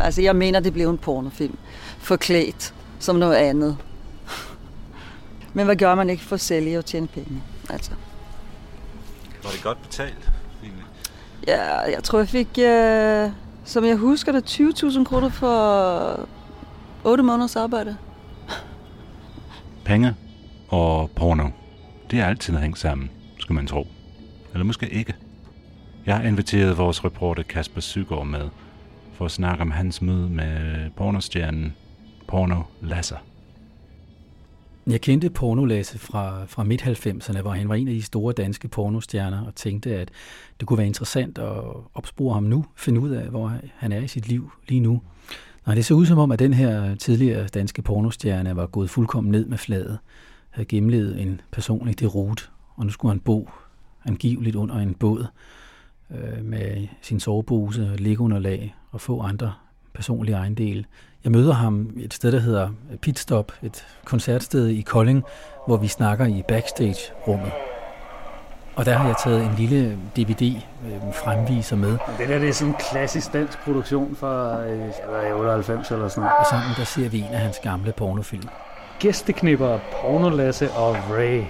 altså, jeg mener, det blev en pornofilm. Forklædt som noget andet. Men hvad gør man ikke for at sælge og tjene penge? Altså. Var det godt betalt? Egentlig? Ja, jeg tror, jeg fik, øh, som jeg husker det, 20.000 kroner for 8 måneders arbejde. Penge og porno. Det er altid hængt sammen, skulle man tro. Eller måske ikke. Jeg har inviteret vores reporter Kasper Sygaard med, for at snakke om hans møde med pornostjernen Porno Lasser. Jeg kendte Porno Lasse fra, fra midt-90'erne, hvor han var en af de store danske pornostjerner, og tænkte, at det kunne være interessant at opspore ham nu, finde ud af, hvor han er i sit liv lige nu. Nej, det så ud som om, at den her tidligere danske pornostjerne var gået fuldkommen ned med fladet, havde gennemlevet en personlig derut, og nu skulle han bo angiveligt under en båd. øh, med sin sovepose, liggeunderlag og få andre personlige ejendele. Jeg møder ham et sted, der hedder Pitstop, et koncertsted i Kolding, hvor vi snakker i backstage-rummet. Og der har jeg taget en lille DVD-fremviser med. Det der det er sådan en klassisk dansk produktion fra øh, 98 eller sådan noget. Og sammen der ser vi en af hans gamle pornofilm. Gæsteknipper, Pornolasse og Ray.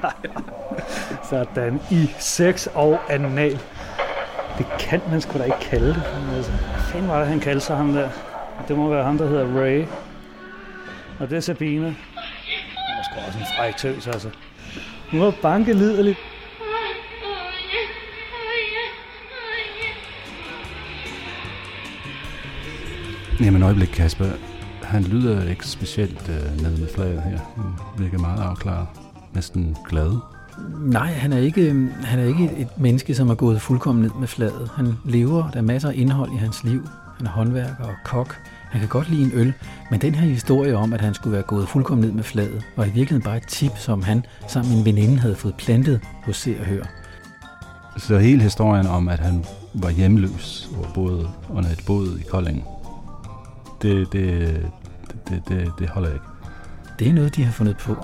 Sådan i sex og anal. Det kan man sgu da ikke kalde det. Altså, hvad fanden var det, han kaldte sig ham der? Det må være ham, der hedder Ray. Og det er Sabine. Det er sgu også en fræk tøs, altså. Hun var banke liderligt. Jamen øjeblik, Kasper. Han lyder ikke specielt øh, nede med flaget her. Han virker meget afklaret. Næsten glad. Nej, han er ikke, han er ikke et menneske, som er gået fuldkommen ned med fladet. Han lever, der er masser af indhold i hans liv. Han er håndværker og kok. Han kan godt lide en øl, men den her historie om, at han skulle være gået fuldkommen ned med fladet, var i virkeligheden bare et tip, som han sammen med en veninde havde fået plantet hos Se og Hør. Så hele historien om, at han var hjemløs og boede under et båd i Kolding, det, det, det, det, det holder ikke. Det er noget, de har fundet på.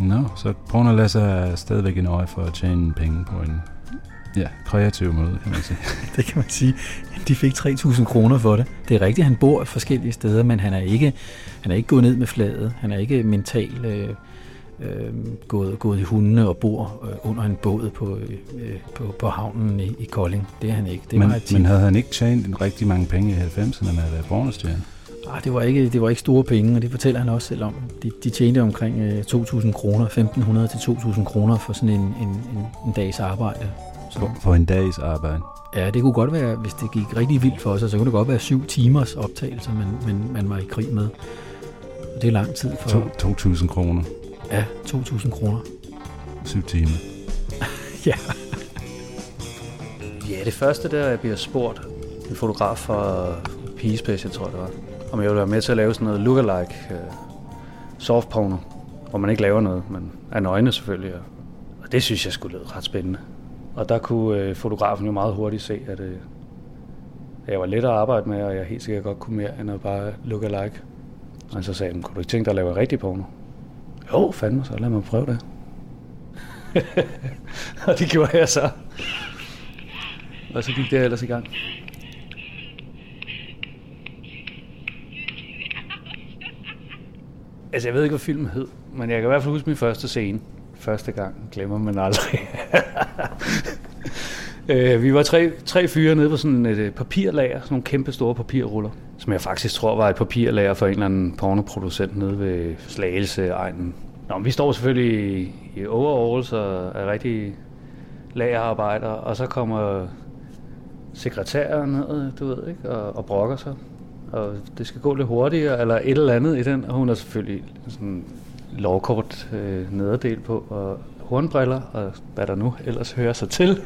Nå, så Brun Lasse er stadigvæk en øje for at tjene penge på en ja, kreativ måde, kan man sige. det kan man sige. De fik 3.000 kroner for det. Det er rigtigt, han bor forskellige steder, men han er ikke, han er ikke gået ned med fladet. Han er ikke mentalt øh, øh, gået, gået i hundene og bor øh, under en båd på, øh, på, på havnen i, i Kolding. Det er han ikke. Det men, var et men havde han ikke tjent en rigtig mange penge i 90'erne med at være pornostjerne? Ah, det var ikke det var ikke store penge, og det fortæller han også selv om. De, de tjente omkring øh, 2.000 kroner, 1.500 til 2.000 kroner for sådan en, en, en, en dags arbejde. Så. For, for en dags arbejde? Ja, det kunne godt være, hvis det gik rigtig vildt for os, så kunne det godt være syv timers optagelse, men, men man var i krig med. Og det er lang tid for... 2.000 kroner? Ja, 2.000 kroner. Syv timer? ja. Ja, det første der, jeg bliver spurgt, en fotograf fra tror jeg det var, om jeg vil være med til at lave sådan noget lookalike øh, soft porno, hvor man ikke laver noget, men er nøgne selvfølgelig. Og det synes jeg skulle lyde ret spændende. Og der kunne øh, fotografen jo meget hurtigt se, at uh, jeg var let at arbejde med, og jeg helt sikkert godt kunne mere end at bare lookalike. Og så sagde han, kunne du ikke tænke dig at lave rigtig porno? Jo, fandme, så lad mig prøve det. og det gjorde jeg så. Og så gik det ellers i gang. Altså, jeg ved ikke, hvad filmen hed, men jeg kan i hvert fald huske min første scene. Første gang glemmer man aldrig. øh, vi var tre, tre fyre nede på sådan et øh, papirlager, sådan nogle kæmpe store papirruller, som jeg faktisk tror var et papirlager for en eller anden pornoproducent nede ved Slagelse egnen. Nå, men vi står selvfølgelig i, overalls og er rigtig lagerarbejdere, og så kommer sekretæren ned, du ved, ikke, og, og brokker sig og det skal gå lidt hurtigere, eller et eller andet i den, og hun har selvfølgelig sådan lovkort øh, nederdel på, og hornbriller, og hvad der nu ellers hører sig til.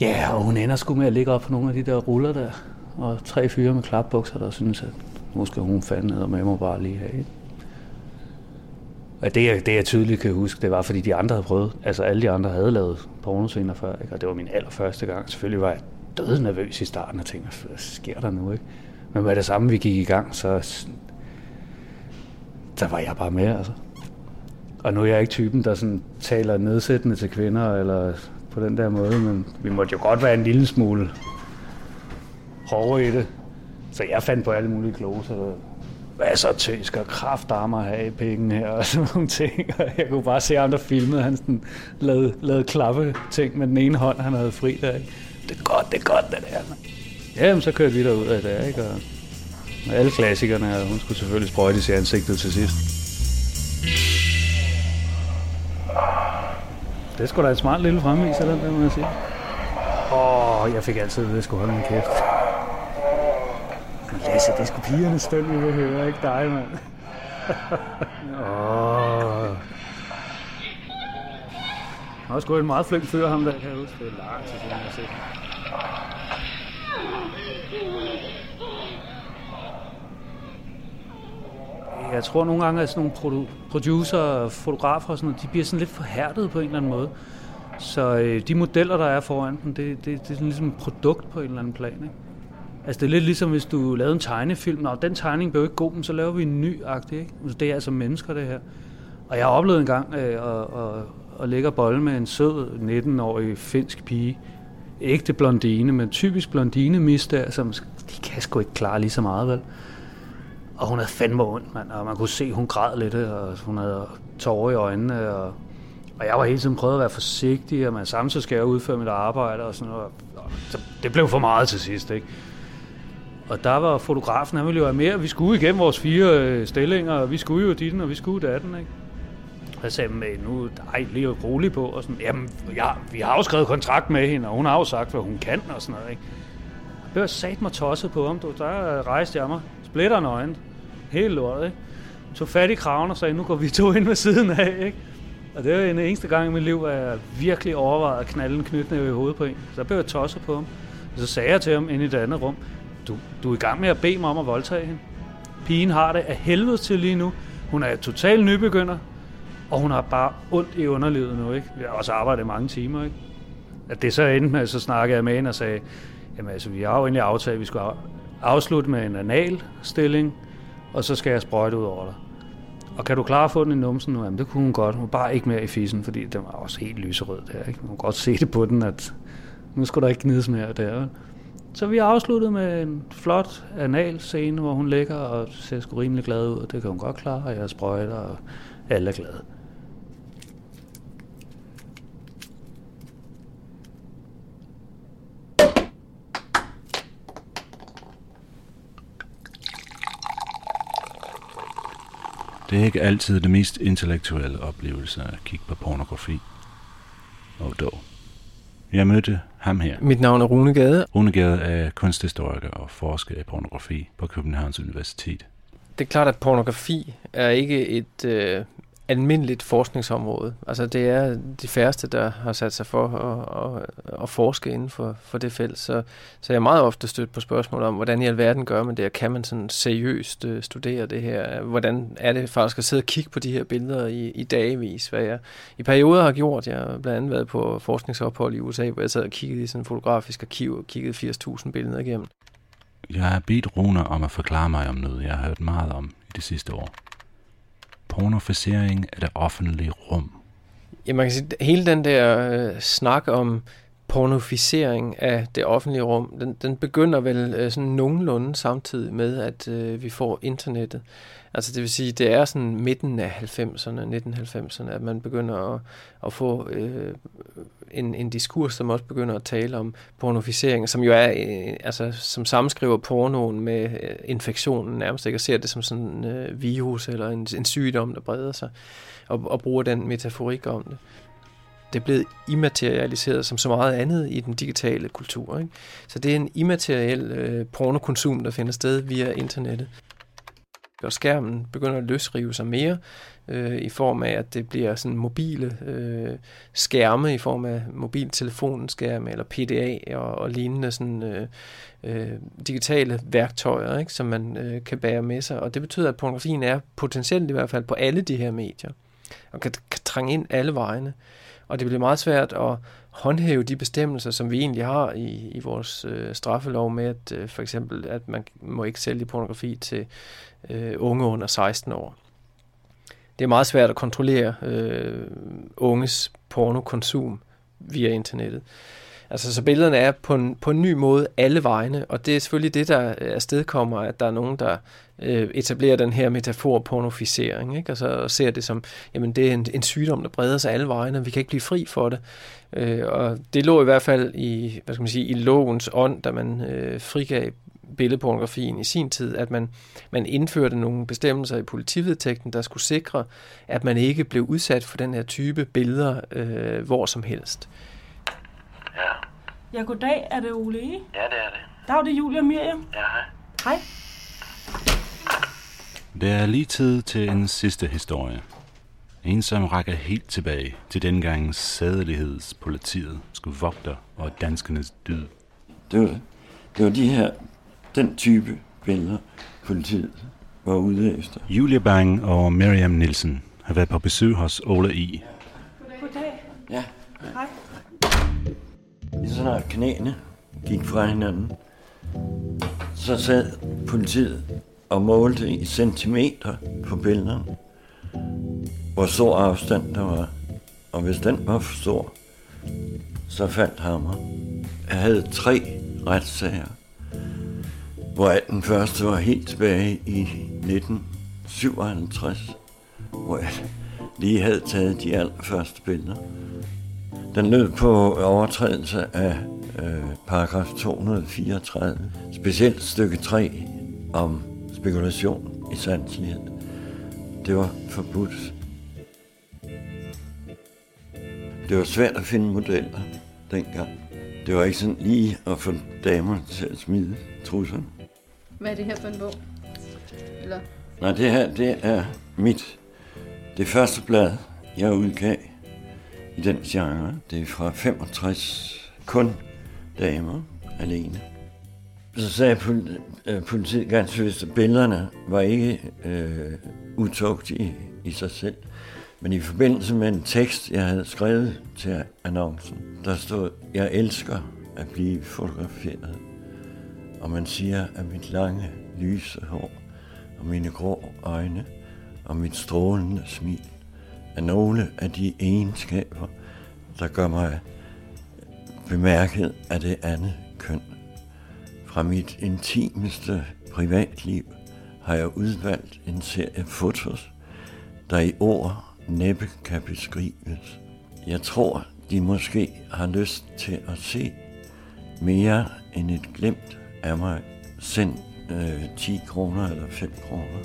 Ja, yeah, og hun ender sgu med at ligge op på nogle af de der ruller der, og tre fyre med klapbukser, der synes, at nu skal hun fandme ned, og med mig bare lige have. Og det, jeg, det jeg tydeligt kan huske, det var, fordi de andre havde prøvet. Altså alle de andre havde lavet pornoscener før, ikke? og det var min allerførste gang. Selvfølgelig var jeg død nervøs i starten og tænkte, hvad sker der nu? Ikke? Men med det samme, vi gik i gang, så der var jeg bare med, altså. Og nu er jeg ikke typen, der sådan taler nedsættende til kvinder, eller på den der måde, men vi måtte jo godt være en lille smule hårde i det. Så jeg fandt på alle mulige gloser. Hvad så tøsk og kraftarmer have i penge her og sådan nogle ting. Og jeg kunne bare se ham, der filmede, han sådan lavede, lavede klappe ting med den ene hånd, han havde fri der. Ikke? Det er godt, det er godt, det der. Jamen, så kørte vi derud af det, ikke? Og alle klassikerne, og hun skulle selvfølgelig sprøjtes i ansigtet til sidst. Det skulle da en smart lille fremviser, den der, må jeg sige. Åh, oh, jeg fik altid ved at skulle holde min kæft. Men Lasse, det skulle pigerne stønd, vi vil høre, ikke dig, mand. Åh. oh. Han var sgu en meget flink fyr, ham der, kan jeg huske. Det er lang tid siden, jeg har set Jeg tror nogle gange, at sådan nogle produ- producer og fotografer og sådan noget, de bliver sådan lidt forhærdet på en eller anden måde. Så øh, de modeller, der er foran den, det, det, det er sådan ligesom et produkt på en eller anden plan. Ikke? Altså det er lidt ligesom, hvis du lavede en tegnefilm. Nå, den tegning blev ikke god, men så laver vi en ny agtig. Ikke? Altså, det er altså mennesker, det her. Og jeg har oplevet en gang øh, at, at, og ligger bold med en sød 19-årig finsk pige. Ægte blondine, men typisk blondine der, som de kan sgu ikke klare lige så meget, vel? Og hun havde fandme ondt, mand, og man kunne se, hun græd lidt, og hun havde tårer i øjnene, og, og jeg var hele tiden prøvet at være forsigtig, og man samtidig skal jeg udføre mit arbejde, og sådan noget. Og så det blev for meget til sidst, ikke? Og der var fotografen, han ville jo have mere. Vi skulle igennem vores fire øh, stillinger, og vi skulle jo dit, og vi skulle datten, ikke? Jeg sagde, nu ej, lige rolig på, og sådan, jamen, ja, vi har jo skrevet kontrakt med hende, og hun har jo sagt, hvad hun kan, og sådan noget, ikke? Jeg blev sat mig tosset på ham, du. Der rejste jeg mig, splitter nøgen, helt lort, ikke? Tog fat i kraven og sagde, nu går vi to ind ved siden af, ikke? Og det var en eneste gang i mit liv, hvor jeg virkelig overvejede at knalde en knytnæve i hovedet på en. Så der blev jeg tosset på ham. Og så sagde jeg til ham ind i det andet rum, du, du er i gang med at bede mig om at voldtage hende. Pigen har det af helvede til lige nu. Hun er total nybegynder, og hun har bare ondt i underlivet nu, ikke? Vi har også arbejdet mange timer, ikke? At det så endte med, så snakkede jeg med hende og sagde, jamen altså, vi har jo egentlig aftalt, at vi skulle afslutte med en analstilling, og så skal jeg sprøjte ud over dig. Og kan du klare at få den i numsen nu? Jamen, det kunne hun godt. Hun var bare ikke mere i fissen, fordi den var også helt lyserød der. Ikke? Man kunne godt se det på den, at nu skulle der ikke gnides mere der. Så vi afsluttede med en flot anal-scene, hvor hun ligger og ser sgu rimelig glad ud. Det kan hun godt klare, og jeg sprøjter, og alle er glade. Det er ikke altid det mest intellektuelle oplevelse at kigge på pornografi. Og dog. Jeg mødte ham her. Mit navn er Rune Gade. Rune Gade er kunsthistoriker og forsker i pornografi på Københavns Universitet. Det er klart, at pornografi er ikke et øh, almindeligt forskningsområde. Altså det er de færreste, der har sat sig for at, at, at forske inden for, for det felt. Så, så jeg er meget ofte stødt på spørgsmål om, hvordan i alverden gør man det, og kan man sådan seriøst øh, studere det her? Hvordan er det faktisk at sidde og kigge på de her billeder i, i dagevis? Hvad jeg i perioder har gjort. Jeg har blandt andet været på forskningsophold i USA, hvor jeg sad og kiggede i sådan en fotografisk arkiv og kiggede 80.000 billeder igennem. Jeg har bedt Rune om at forklare mig om noget, jeg har hørt meget om i de sidste år pornofisering af det offentlige rum? Ja, man kan sige, hele den der øh, snak om pornoficering af det offentlige rum, den, den begynder vel øh, sådan nogenlunde samtidig med, at øh, vi får internettet. Altså det vil sige, det er sådan midten af 90'erne, 1990'erne, at man begynder at, at få øh, en, en diskurs, som også begynder at tale om pornoficering, som jo er, øh, altså som sammenskriver pornoen med øh, infektionen nærmest, ikke? og ser det som sådan en øh, virus eller en, en sygdom, der breder sig, og, og bruger den metaforik om det det er blevet immaterialiseret som så meget andet i den digitale kultur. Ikke? Så det er en immateriel øh, pornokonsum, der finder sted via internettet og skærmen begynder at løsrive sig mere øh, i form af, at det bliver sådan mobile øh, skærme i form af mobiltelefonskærme eller PDA og, og lignende sådan øh, øh, digitale værktøjer, ikke, som man øh, kan bære med sig. Og det betyder, at pornografien er potentielt i hvert fald på alle de her medier og kan, kan trænge ind alle vejene. Og det bliver meget svært at håndhæve de bestemmelser, som vi egentlig har i, i vores øh, straffelov med, at øh, for eksempel, at man må ikke sælge pornografi til øh, unge under 16 år. Det er meget svært at kontrollere øh, unges pornokonsum via internettet. Altså, så billederne er på en, på en ny måde alle vegne, og det er selvfølgelig det, der øh, afstedkommer, at der er nogen, der øh, etablerer den her metafor pornoficering, ikke? Altså, og ser det som, jamen det er en, en sygdom, der breder sig alle vegne, og vi kan ikke blive fri for det. Øh, og det lå i hvert fald i, hvad skal man sige, i lovens ånd, da man øh, frigav billedpornografien i sin tid, at man, man indførte nogle bestemmelser i politivedtægten, der skulle sikre, at man ikke blev udsat for den her type billeder øh, hvor som helst. Ja. Ja, goddag. Er det Ole Ja, det er det. Der er det Julia og Miriam. Ja, hej. Hej. Det er lige tid til en sidste historie. En, som rækker helt tilbage til dengang sædelighedspolitiet skulle vogte og danskernes død. Det var, det var de her, den type billeder, politiet var ude efter. Julia Bang og Miriam Nielsen har været på besøg hos Ole I. Goddag. Ja. Hej. Lige snart knæene gik fra hinanden, så sad politiet og målte i centimeter på billederne, hvor stor afstand der var. Og hvis den var for stor, så faldt hammer. Jeg havde tre retssager, hvor den første var helt tilbage i 1957, hvor jeg lige havde taget de allerførste billeder. Den lød på overtrædelse af øh, paragraf 234, specielt stykke 3 om spekulation i sanselighed. Det var forbudt. Det var svært at finde modeller dengang. Det var ikke sådan lige at få damer til at smide trusserne. Hvad er det her for en bog? Eller? Nej, det her, det er mit, det første blad, jeg udgav i den genre. Det er fra 65, kun damer alene. Så sagde øh, politiet ganske vist, at billederne var ikke øh, utugtige i sig selv. Men i forbindelse med en tekst, jeg havde skrevet til annoncen, der stod, jeg elsker at blive fotograferet. Og man siger, at mit lange, lyse hår og mine grå øjne og mit strålende smil er nogle af de egenskaber, der gør mig bemærket af det andet køn. Fra mit intimeste privatliv har jeg udvalgt en serie fotos, der i ord næppe kan beskrives. Jeg tror, de måske har lyst til at se mere end et glemt af mig. Send øh, 10 kroner eller 5 kroner.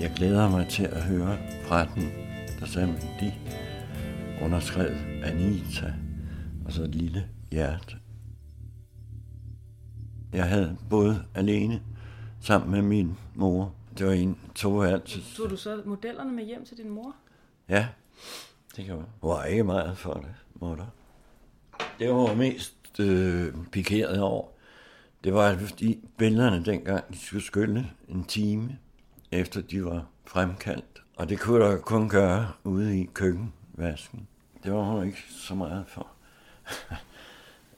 Jeg glæder mig til at høre fra den, der sagde man de underskrevet Anita og så et lille hjerte. Jeg havde boet alene sammen med min mor. Det var en toværelses. Tog du så modellerne med hjem til din mor? Ja, det kan man. Hun var ikke meget for det, mutter. Det var mest øh, pikeret over. Det var, at fordi billederne dengang, de skulle skylle en time, efter de var fremkaldt. Og det kunne der kun gøre ude i køkkenvasken. Det var hun ikke så meget for.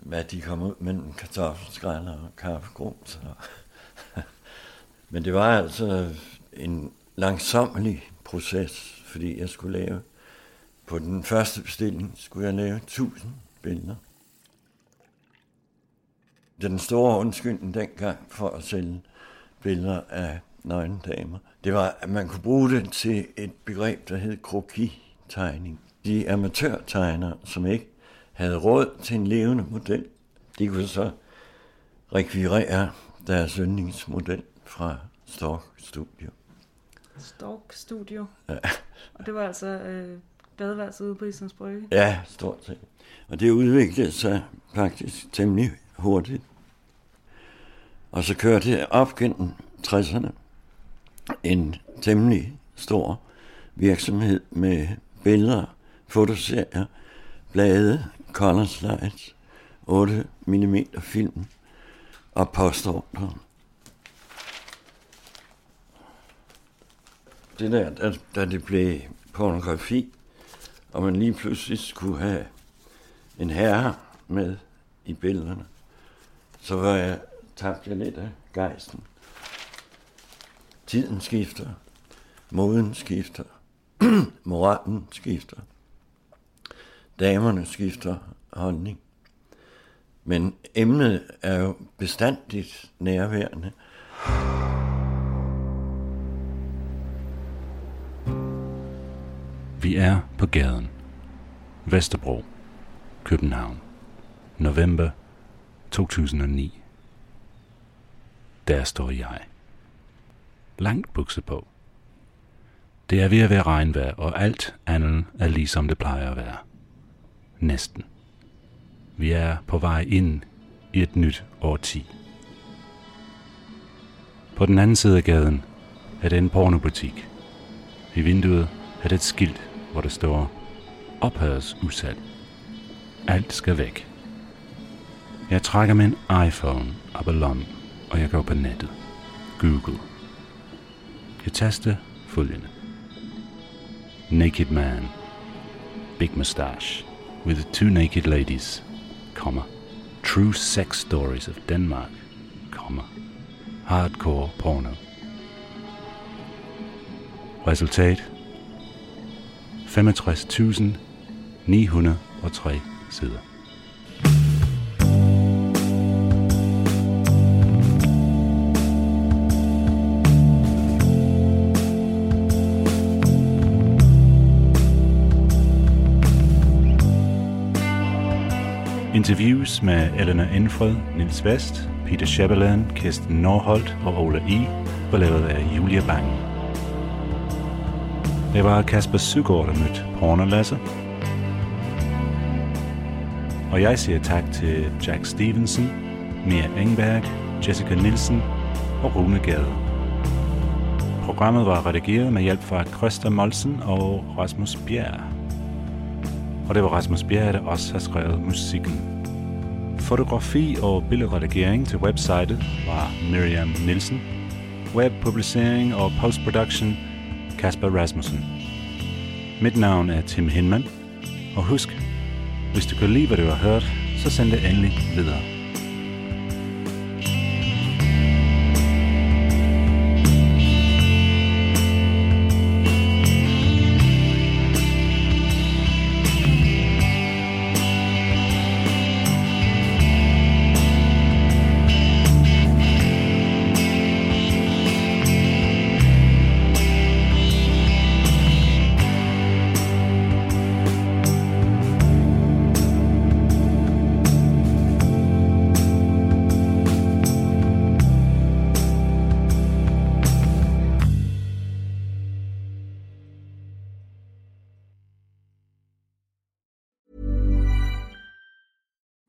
Hvad de kom ud mellem kartoffelskræller og kaffegrums. Men det var altså en langsomlig proces, fordi jeg skulle lave, på den første bestilling skulle jeg lave 1000 billeder. Den store undskyldning dengang for at sælge billeder af nøgne damer, det var, at man kunne bruge det til et begreb, der hed kroki-tegning. De amatørtegnere, som ikke havde råd til en levende model, de kunne så rekvirere deres yndlingsmodel fra Stork Studio. Stork Studio. Ja. Og det var altså øh, badeværelset ude på Islands Brygge. Ja, stort set. Og det udviklede sig faktisk temmelig hurtigt. Og så kørte jeg op gennem 60'erne en temmelig stor virksomhed med billeder, fotoserier, blade, color slides, 8 mm film og postordre. Det der, da, da det blev pornografi, og man lige pludselig skulle have en herre med i billederne, så var jeg tabt jeg lidt af gejsten. Tiden skifter, moden skifter, moralen skifter, damerne skifter holdning. Men emnet er jo bestandigt nærværende. Vi er på gaden. Vesterbro, København. November 2009. Der står jeg. Langt bukse på. Det er ved at være regnvejr, og alt andet er ligesom det plejer at være. Næsten. Vi er på vej ind i et nyt årti. På den anden side af gaden er det en pornobutik. I vinduet er det et skilt, hvor der står ophørsudsalg. Alt skal væk. Jeg trækker min iPhone op ad lommen, og jeg går på nettet. Google. Jeg taster følgende. Naked man. Big mustache. With two naked ladies. Comma. True Sex Stories of Denmark, Comma. Hardcore porno. Resultat 65.903 sider. Interviews med Elena Enfred, Nils Vest, Peter Schebelan, Kirsten Norholt og Ola I var lavet af Julia Bang. Det var Kasper Søgaard, der mødte Pornolasse. Og jeg siger tak til Jack Stevenson, Mia Engberg, Jessica Nielsen og Rune Gade. Programmet var redigeret med hjælp fra Krøster Molsen og Rasmus Bjerg. Og det var Rasmus Bjerre, der også har skrevet musikken. Fotografi og billedredigering til websitet var Miriam Nielsen. Webpublicering og postproduktion Kasper Rasmussen. Mit navn er Tim Hinman. Og husk, hvis du kan lide, hvad du har hørt, så send det endelig videre.